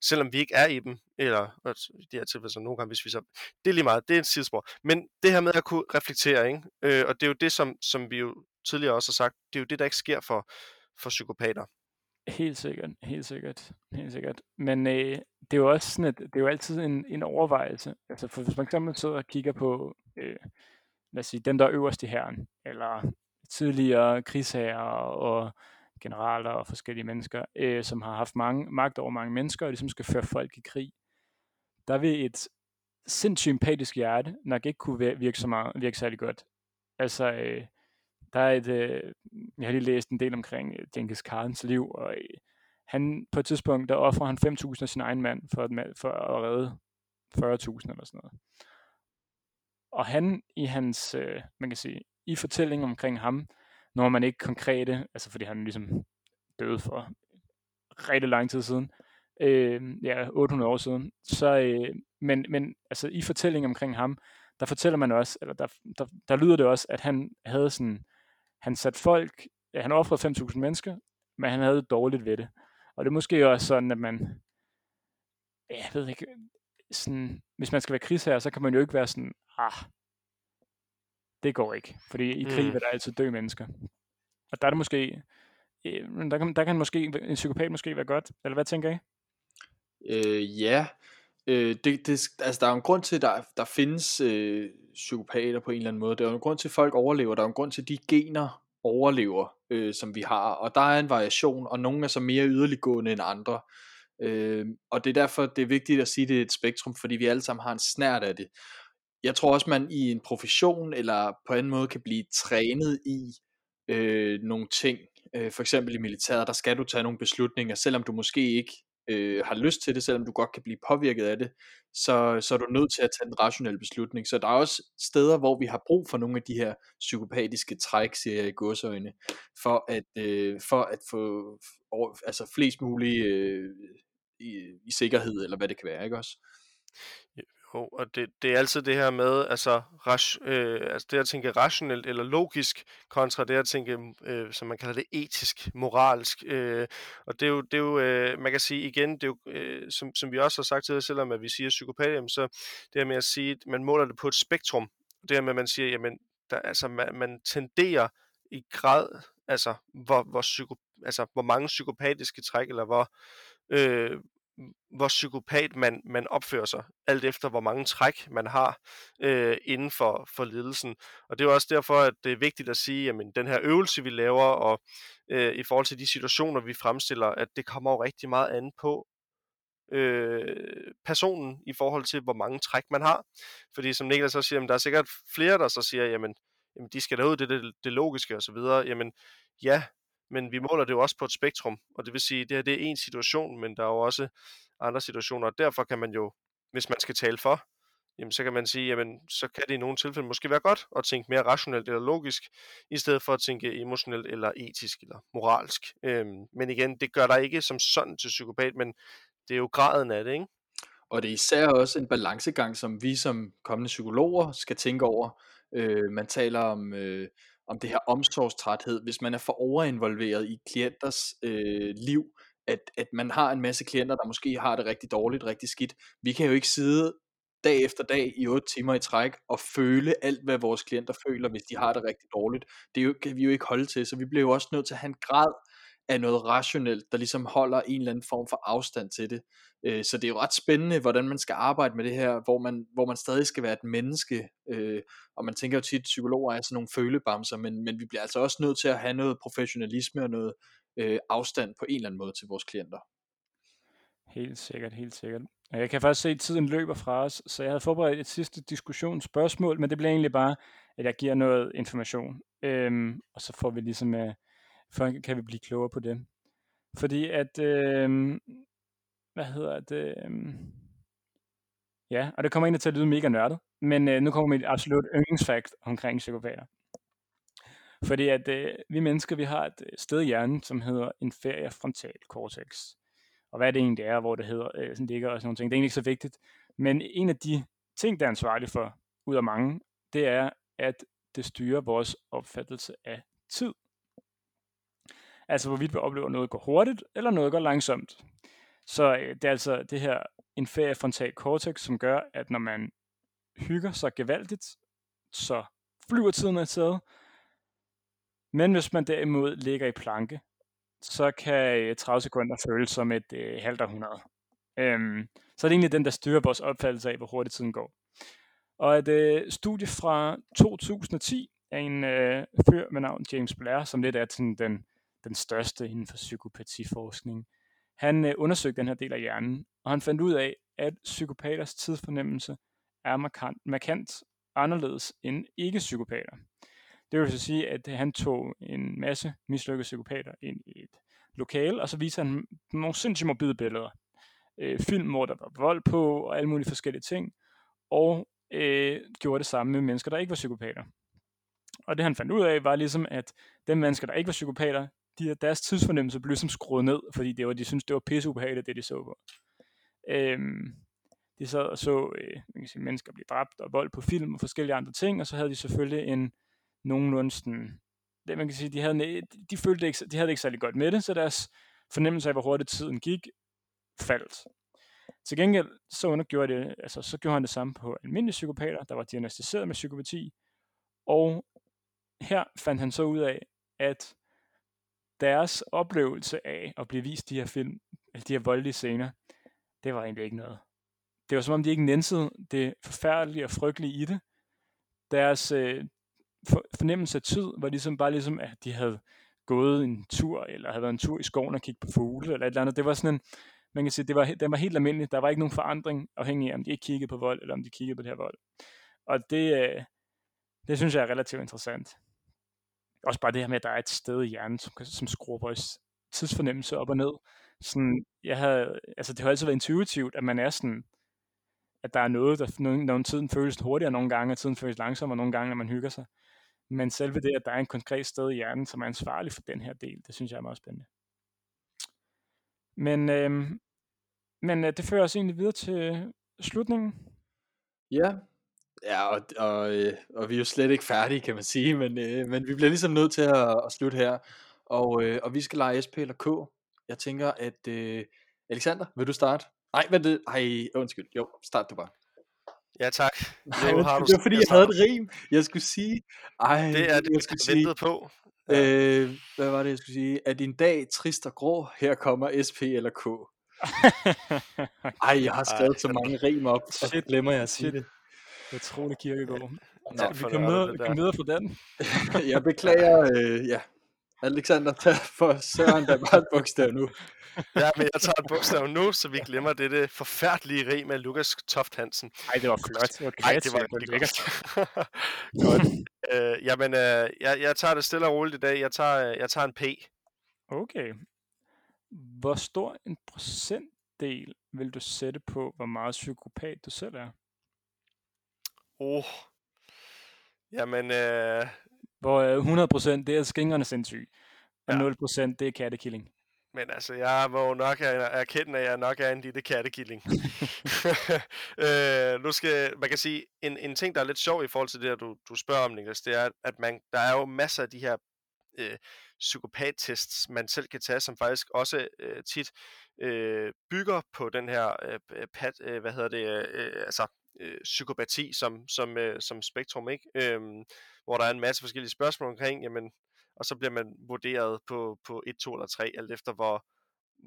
selvom vi ikke er i dem, eller i det her tilfælde så nogle gange, hvis vi så, det er lige meget, det er en sidespor, men det her med at kunne reflektere, ikke? Øh, og det er jo det, som, som vi jo tidligere også har sagt, det er jo det, der ikke sker for, for psykopater. Helt sikkert, helt sikkert, helt sikkert. Men øh, det er jo også sådan, at det er jo altid en, en overvejelse. Altså for hvis man eksempel sidder og kigger på, øh, lad os sige, dem der er øverst i herren, eller tidligere krigsherrer og generaler og forskellige mennesker, øh, som har haft mange, magt over mange mennesker, og ligesom skal føre folk i krig. Der vil et sindssygt empatisk hjerte nok ikke kunne virke, så meget, virke særlig godt. Altså, øh, der er et, øh, jeg har lige læst en del omkring øh, Genghis Khans liv, og øh, han, på et tidspunkt, der offrer han 5.000 af sin egen mand for at, for at redde 40.000 eller sådan noget. Og han i hans, øh, man kan sige, i fortællingen omkring ham, når man ikke konkrete, altså fordi han ligesom døde for rigtig lang tid siden, øh, ja, 800 år siden. Så, øh, men, men altså, i fortællingen omkring ham, der fortæller man også, eller der, der, der lyder det også, at han havde sådan, han satte folk, han offrede 5.000 mennesker, men han havde dårligt ved det. Og det er måske også sådan, at man, ja, jeg ved ikke, sådan, hvis man skal være krigsherre, så kan man jo ikke være sådan, ah, det går ikke. Fordi i krig mm. vil der altid dø mennesker. Og der er det måske, øh, der kan, der kan måske, en psykopat måske være godt. Eller hvad tænker I? Øh, ja, øh, det, det, altså der er jo en grund til, at der, der findes øh, psykopater på en eller anden måde. Der er jo en grund til, at folk overlever. Der er jo en grund til, at de gener overlever, øh, som vi har. Og der er en variation, og nogle er så mere yderliggående end andre. Øh, og det er derfor, det er vigtigt at sige, at det er et spektrum, fordi vi alle sammen har en snært af det. Jeg tror også, man i en profession eller på en måde kan blive trænet i øh, nogle ting. Øh, for eksempel i militæret, der skal du tage nogle beslutninger, selvom du måske ikke øh, har lyst til det, selvom du godt kan blive påvirket af det, så, så er du nødt til at tage en rationel beslutning. Så der er også steder, hvor vi har brug for nogle af de her psykopatiske træk, siger jeg i godsøjne, for at, øh, for at få altså flest mulige øh, i, i sikkerhed, eller hvad det kan være, ikke også? Jo, og det, det er altid det her med, altså, ras, øh, altså det at tænke rationelt eller logisk, kontra det at tænke, øh, som man kalder det, etisk, moralsk. Øh, og det er jo, det er jo øh, man kan sige igen, det er jo, øh, som, som vi også har sagt til selvom at vi siger psykopat, så det her med at sige, at man måler det på et spektrum. Det her med, at man siger, jamen, der, altså, man, man tenderer i grad, altså, hvor, hvor, psyko, altså, hvor mange psykopatiske træk, eller hvor, øh, hvor psykopat man, man opfører sig, alt efter hvor mange træk man har øh, inden for, for ledelsen. Og det er jo også derfor, at det er vigtigt at sige, at den her øvelse, vi laver, og øh, i forhold til de situationer, vi fremstiller, at det kommer jo rigtig meget an på øh, personen i forhold til, hvor mange træk man har. Fordi som Niklas så siger, jamen, der er sikkert flere, der så siger, jamen, jamen de skal derud, det er det, det logiske osv. Jamen ja, men vi måler det jo også på et spektrum, og det vil sige, at det her det er en situation, men der er jo også andre situationer, og derfor kan man jo, hvis man skal tale for, jamen så kan man sige, jamen så kan det i nogle tilfælde måske være godt at tænke mere rationelt eller logisk, i stedet for at tænke emotionelt eller etisk eller moralsk. Øhm, men igen, det gør dig ikke som sådan til psykopat, men det er jo graden af det, ikke? Og det er især også en balancegang, som vi som kommende psykologer skal tænke over. Øh, man taler om øh, om det her omsorgstræthed, hvis man er for overinvolveret i klienters øh, liv, at, at man har en masse klienter, der måske har det rigtig dårligt, rigtig skidt. Vi kan jo ikke sidde dag efter dag i 8 timer i træk og føle alt, hvad vores klienter føler, hvis de har det rigtig dårligt. Det jo, kan vi jo ikke holde til, så vi bliver jo også nødt til at have en grad af noget rationelt, der ligesom holder en eller anden form for afstand til det. Øh, så det er jo ret spændende, hvordan man skal arbejde med det her, hvor man, hvor man stadig skal være et menneske, øh, og man tænker jo tit, at psykologer er sådan nogle følebamser, men, men vi bliver altså også nødt til at have noget professionalisme og noget øh, afstand på en eller anden måde til vores klienter. Helt sikkert, helt sikkert. Jeg kan faktisk se, at tiden løber fra os, så jeg havde forberedt et sidste diskussionsspørgsmål, men det bliver egentlig bare, at jeg giver noget information, øhm, og så får vi ligesom, øh, for kan vi blive klogere på det. Fordi at, øh, hvad hedder det, øh, ja, og det kommer egentlig til at lyde mega nørdet, men øh, nu kommer mit absolut yndlingsfakt omkring psykopater. Fordi at øh, vi mennesker, vi har et øh, sted i hjernen, som hedder inferior frontal cortex. Og hvad det egentlig er, hvor det hedder, øh, sådan ligger og sådan nogle ting, det er egentlig ikke så vigtigt. Men en af de ting, der er ansvarlig for, ud af mange, det er, at det styrer vores opfattelse af tid. Altså hvorvidt vi oplever noget går hurtigt, eller noget går langsomt. Så øh, det er altså det her inferior frontal cortex, som gør, at når man hygger sig gevaldigt, så flyver tiden af taget. Men hvis man derimod ligger i planke, så kan øh, 30 sekunder føles som et øh, halvt århundrede. Øhm, så er det egentlig den, der styrer vores opfattelse af, hvor hurtigt tiden går. Og et øh, studie fra 2010 af en øh, fyr med navn James Blair, som lidt er sådan den den største inden for psykopatiforskning. Han øh, undersøgte den her del af hjernen, og han fandt ud af, at psykopaters tidsfornemmelse er markant, markant anderledes end ikke-psykopater. Det vil så sige, at øh, han tog en masse mislykkede psykopater ind i et lokale, og så viser han nogle sindssygt morbide billeder. Øh, film, hvor der var vold på, og alle mulige forskellige ting, og øh, gjorde det samme med mennesker, der ikke var psykopater. Og det han fandt ud af, var ligesom, at de mennesker, der ikke var psykopater, de, deres tidsfornemmelse blev ligesom skruet ned, fordi det var, de syntes, det var pisse ubehageligt, det de så på. Øhm, de sad og så øh, man kan sige, mennesker blive dræbt og vold på film og forskellige andre ting, og så havde de selvfølgelig en nogenlunde sådan, det man kan sige, de havde, de, følte ikke, de havde ikke særlig godt med det, så deres fornemmelse af, hvor hurtigt tiden gik, faldt. Til gengæld så undergjorde det, altså så gjorde han det samme på almindelige psykopater, der var diagnostiseret med psykopati, og her fandt han så ud af, at deres oplevelse af at blive vist de her film, eller de her voldelige scener, det var egentlig ikke noget. Det var som om, de ikke nænsede det forfærdelige og frygtelige i det. Deres øh, for, fornemmelse af tid var ligesom bare ligesom, at de havde gået en tur, eller havde været en tur i skoven og kigget på fugle, eller et eller andet. Det var sådan en, man kan sige, det var, det var helt almindeligt. Der var ikke nogen forandring, afhængig af, om de ikke kiggede på vold, eller om de kiggede på det her vold. Og det, øh, det synes jeg er relativt interessant. Også bare det her med, at der er et sted i hjernen, som, som skruer vores tidsfornemmelse op og ned. Sådan, jeg havde, altså det har altid været intuitivt, at man er sådan, at der er noget, der nogle, tiden føles hurtigere nogle gange, og tiden føles langsommere nogle gange, når man hygger sig. Men selve det, at der er en konkret sted i hjernen, som er ansvarlig for den her del, det synes jeg er meget spændende. Men, øh, men øh, det fører os egentlig videre til slutningen. Ja, ja og, og, øh, og vi er jo slet ikke færdige, kan man sige, men, øh, men vi bliver ligesom nødt til at, at slutte her. Og, øh, og vi skal lege SP eller K. Jeg tænker, at øh, Alexander, vil du starte? Nej, vent. Ej, undskyld. Jo, start du bare. Ja, tak. Nej, nu har du det var fordi, jeg havde et rim. Jeg skulle sige... Ej, det er det, jeg skulle sige, på. Ja. Øh, hvad var det, jeg skulle sige? Er din dag trist og grå? Her kommer SP eller K. Ej, jeg har skrevet Ej, så mange rim op, og så glemmer jeg at sige det. Det er troligt kirkegård. Ja, vi kan møde, vi kan møde for den. jeg beklager, øh, ja. Alexander, tag for søren, der bare et bogstav nu. ja, men jeg tager et bogstav nu, så vi glemmer dette forfærdelige rig med Lukas Toft Hansen. Nej, det var flot. Det var Ej, det var, det var lækkert. Godt. Øh, jamen, øh, jeg, jeg tager det stille og roligt i dag. Jeg tager, jeg tager en P. Okay. Hvor stor en procentdel vil du sætte på, hvor meget psykopat du selv er? Oh. Jamen, øh... Hvor øh, 100% det er skingerne sindssyg, og ja. 0% det er kattekilling. Men altså, jeg må nok erkende, at jeg nok er en lille kattekilling. øh, nu skal, man kan sige, en, en ting, der er lidt sjov i forhold til det, du, du spørger om, Niklas, det er, at man, der er jo masser af de her øh, psykopattests, man selv kan tage, som faktisk også øh, tit øh, bygger på den her øh, pat, øh, hvad hedder det, øh, altså øh, psykopati som, som, øh, som spektrum, ikke? Øh, hvor der er en masse forskellige spørgsmål omkring, jamen, og så bliver man vurderet på, på 1, 2 eller 3, alt efter hvor,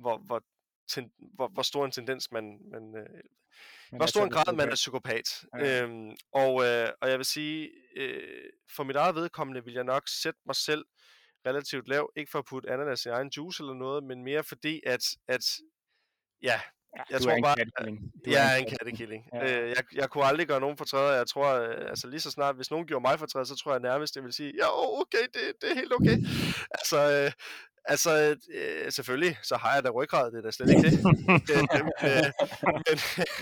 hvor, hvor, ten, hvor, hvor stor en tendens man, man øh, hvor stor en grad man er psykopat. Ja. Øhm, og, øh, og jeg vil sige, øh, for mit eget vedkommende vil jeg nok sætte mig selv relativt lav, ikke for at putte ananas i egen juice eller noget, men mere fordi, at, at ja, Ja, jeg tror bare, jeg er en kattekilling. Ja. Øh, jeg, jeg kunne aldrig gøre nogen fortræder. Jeg tror, øh, altså lige så snart, hvis nogen gjorde mig fortræder, så tror jeg nærmest, det vil sige, ja, okay, det, det er helt okay. altså, øh, altså øh, selvfølgelig, så har jeg da ryggrad, det er da slet ikke det. Øh, øh, men,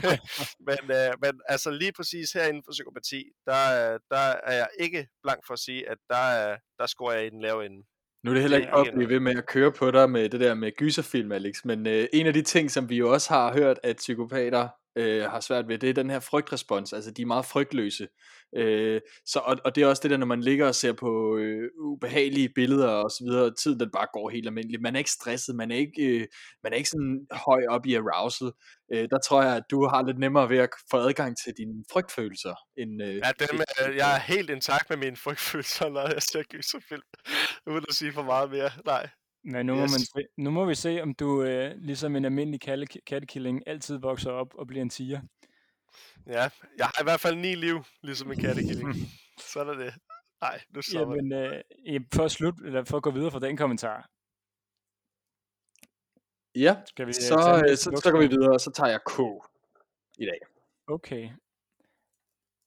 men, øh, men altså lige præcis herinde for psykopati, der, der er jeg ikke blank for at sige, at der, der scorer jeg i den lave ende. Nu er det heller ikke op, at ved med at køre på dig med det der med gyserfilm, Alex, men øh, en af de ting, som vi jo også har hørt, at psykopater øh, har svært ved, det er den her frygtrespons, altså de er meget frygtløse. Øh, så, og, og det er også det der, når man ligger og ser på øh, ubehagelige billeder og så videre, tiden den bare går helt almindeligt. Man er ikke stresset, man er ikke, øh, man er ikke sådan høj op i arousal. Øh, der tror jeg, at du har lidt nemmere ved at få adgang til dine frygtfølelser. End, øh, ja, dem, øh, jeg er helt intakt med mine frygtfølelser, når jeg ser gyserfilm. Uden at sige for meget mere. Nej. Men nu, yes. må man se, nu må vi se, om du øh, ligesom en almindelig kattekilling altid vokser op og bliver en tiger. Ja, jeg har i hvert fald ni liv, ligesom en kattekilling. Sådan er det. Nej, nu så Jamen, øh, for at slutte, eller for at gå videre fra den kommentar. Ja, Skal vi, øh, så, øh, så, så går vi videre, og så tager jeg K i dag. Okay.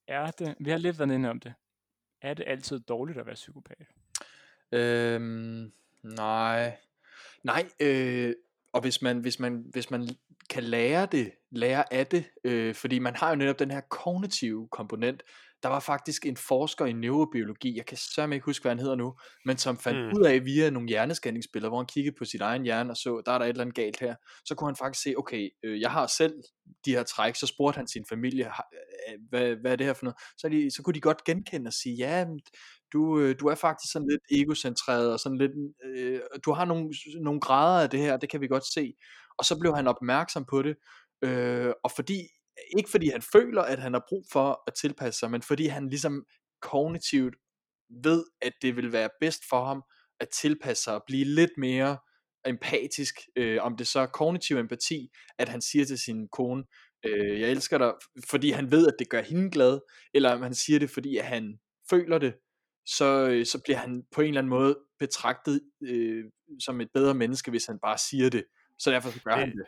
Er det, vi har lidt været inde om det. Er det altid dårligt at være psykopat? Øhm, Nej. Nej, øh, og hvis man, hvis, man, hvis man kan lære det, lære af det, øh, fordi man har jo netop den her kognitive komponent, der var faktisk en forsker i neurobiologi, jeg kan sørge ikke huske, hvad han hedder nu, men som fandt Mm. ud af via nogle hjernescanningsbilleder, hvor han kiggede på sit egen hjerne og så, der er der et eller andet galt her, så kunne han faktisk se, okay, øh, jeg har selv de her træk, så spurgte han sin familie, "Har- øh, hvad, hvad er det her for noget? Så, de, så kunne de godt genkende og sige, ja, du, øh, du er faktisk sådan lidt egocentreret, og sådan lidt, øh, du har nogle, nogle grader af det her, det kan vi godt se. Og så blev han opmærksom på det, øh, og fordi, ikke fordi han føler, at han har brug for at tilpasse sig, men fordi han ligesom kognitivt ved, at det vil være bedst for ham at tilpasse sig og blive lidt mere empatisk, øh, om det så er kognitiv empati, at han siger til sin kone, øh, jeg elsker dig, fordi han ved, at det gør hende glad, eller om han siger det, fordi at han føler det, så, øh, så bliver han på en eller anden måde betragtet øh, som et bedre menneske, hvis han bare siger det. Så derfor så gør Det- han det.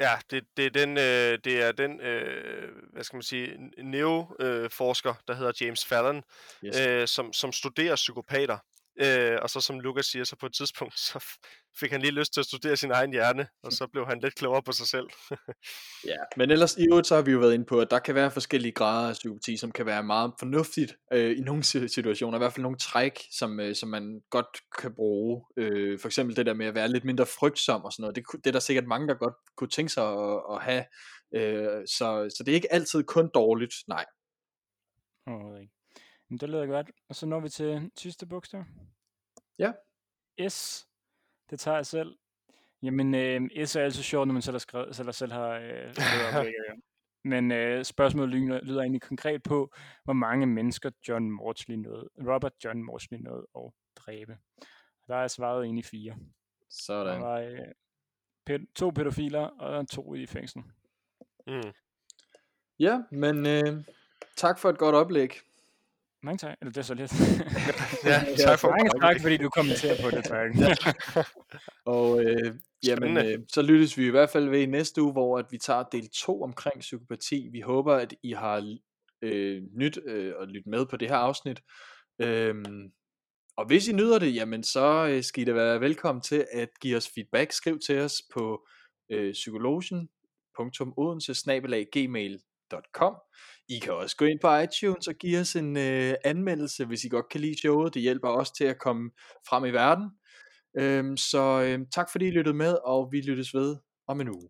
Ja, det, det er den, øh, det er den øh, hvad skal man sige, neoforsker, der hedder James Fallon, Yes. øh, som, som studerer psykopater. Øh, og så som Lukas siger, så på et tidspunkt, så fik han lige lyst til at studere sin egen hjerne, og så blev han lidt klogere på sig selv. Ja, men ellers i øvrigt så har vi jo været inde på, at der kan være forskellige grader af psykopati, som kan være meget fornuftigt øh, i nogle si- situationer. I hvert fald nogle træk, som, øh, som man godt kan bruge. Øh, for eksempel det der med at være lidt mindre frygtsom og sådan noget. Det, det er der sikkert mange, der godt kunne tænke sig at, at have. Øh, så, så det er ikke altid kun dårligt, nej. Overhovedet ikke. Men det lyder godt. Og så når vi til sidste bogstav. Ja. S. Det tager jeg selv. Jamen, øh, S er altid sjovt, når man selv har skrevet, eller selv har øh, af. Men øh, spørgsmålet lyder, lyder egentlig konkret på, hvor mange mennesker John Mortley nåede, Robert John Mortley nåede at dræbe. Og der er svaret egentlig fire. Der Sådan. var øh, pæd- to pædofiler og to i fængsel. Mm. Ja, men øh, tak for et godt oplæg. Mange tak. Eller det er så lidt. Ja, tak for Mange tak, fordi du kommenterer på det, tak. Og øh, jamen, øh, så lyttes vi i hvert fald ved i næste uge, hvor at vi tager del 2 omkring psykopati. Vi håber, at I har øh, nyt øh, og lyttet med på det her afsnit. Øhm, og hvis I nyder det, jamen så øh, skal I da være velkommen til at give os feedback. Skriv til os på øh, psykologen.odense-gmail.com i kan også gå ind på iTunes og give os en øh, anmeldelse, hvis I godt kan lide showet. Det hjælper os til at komme frem i verden. Øhm, så øhm, tak fordi I lyttede med, og vi lyttes ved om en uge.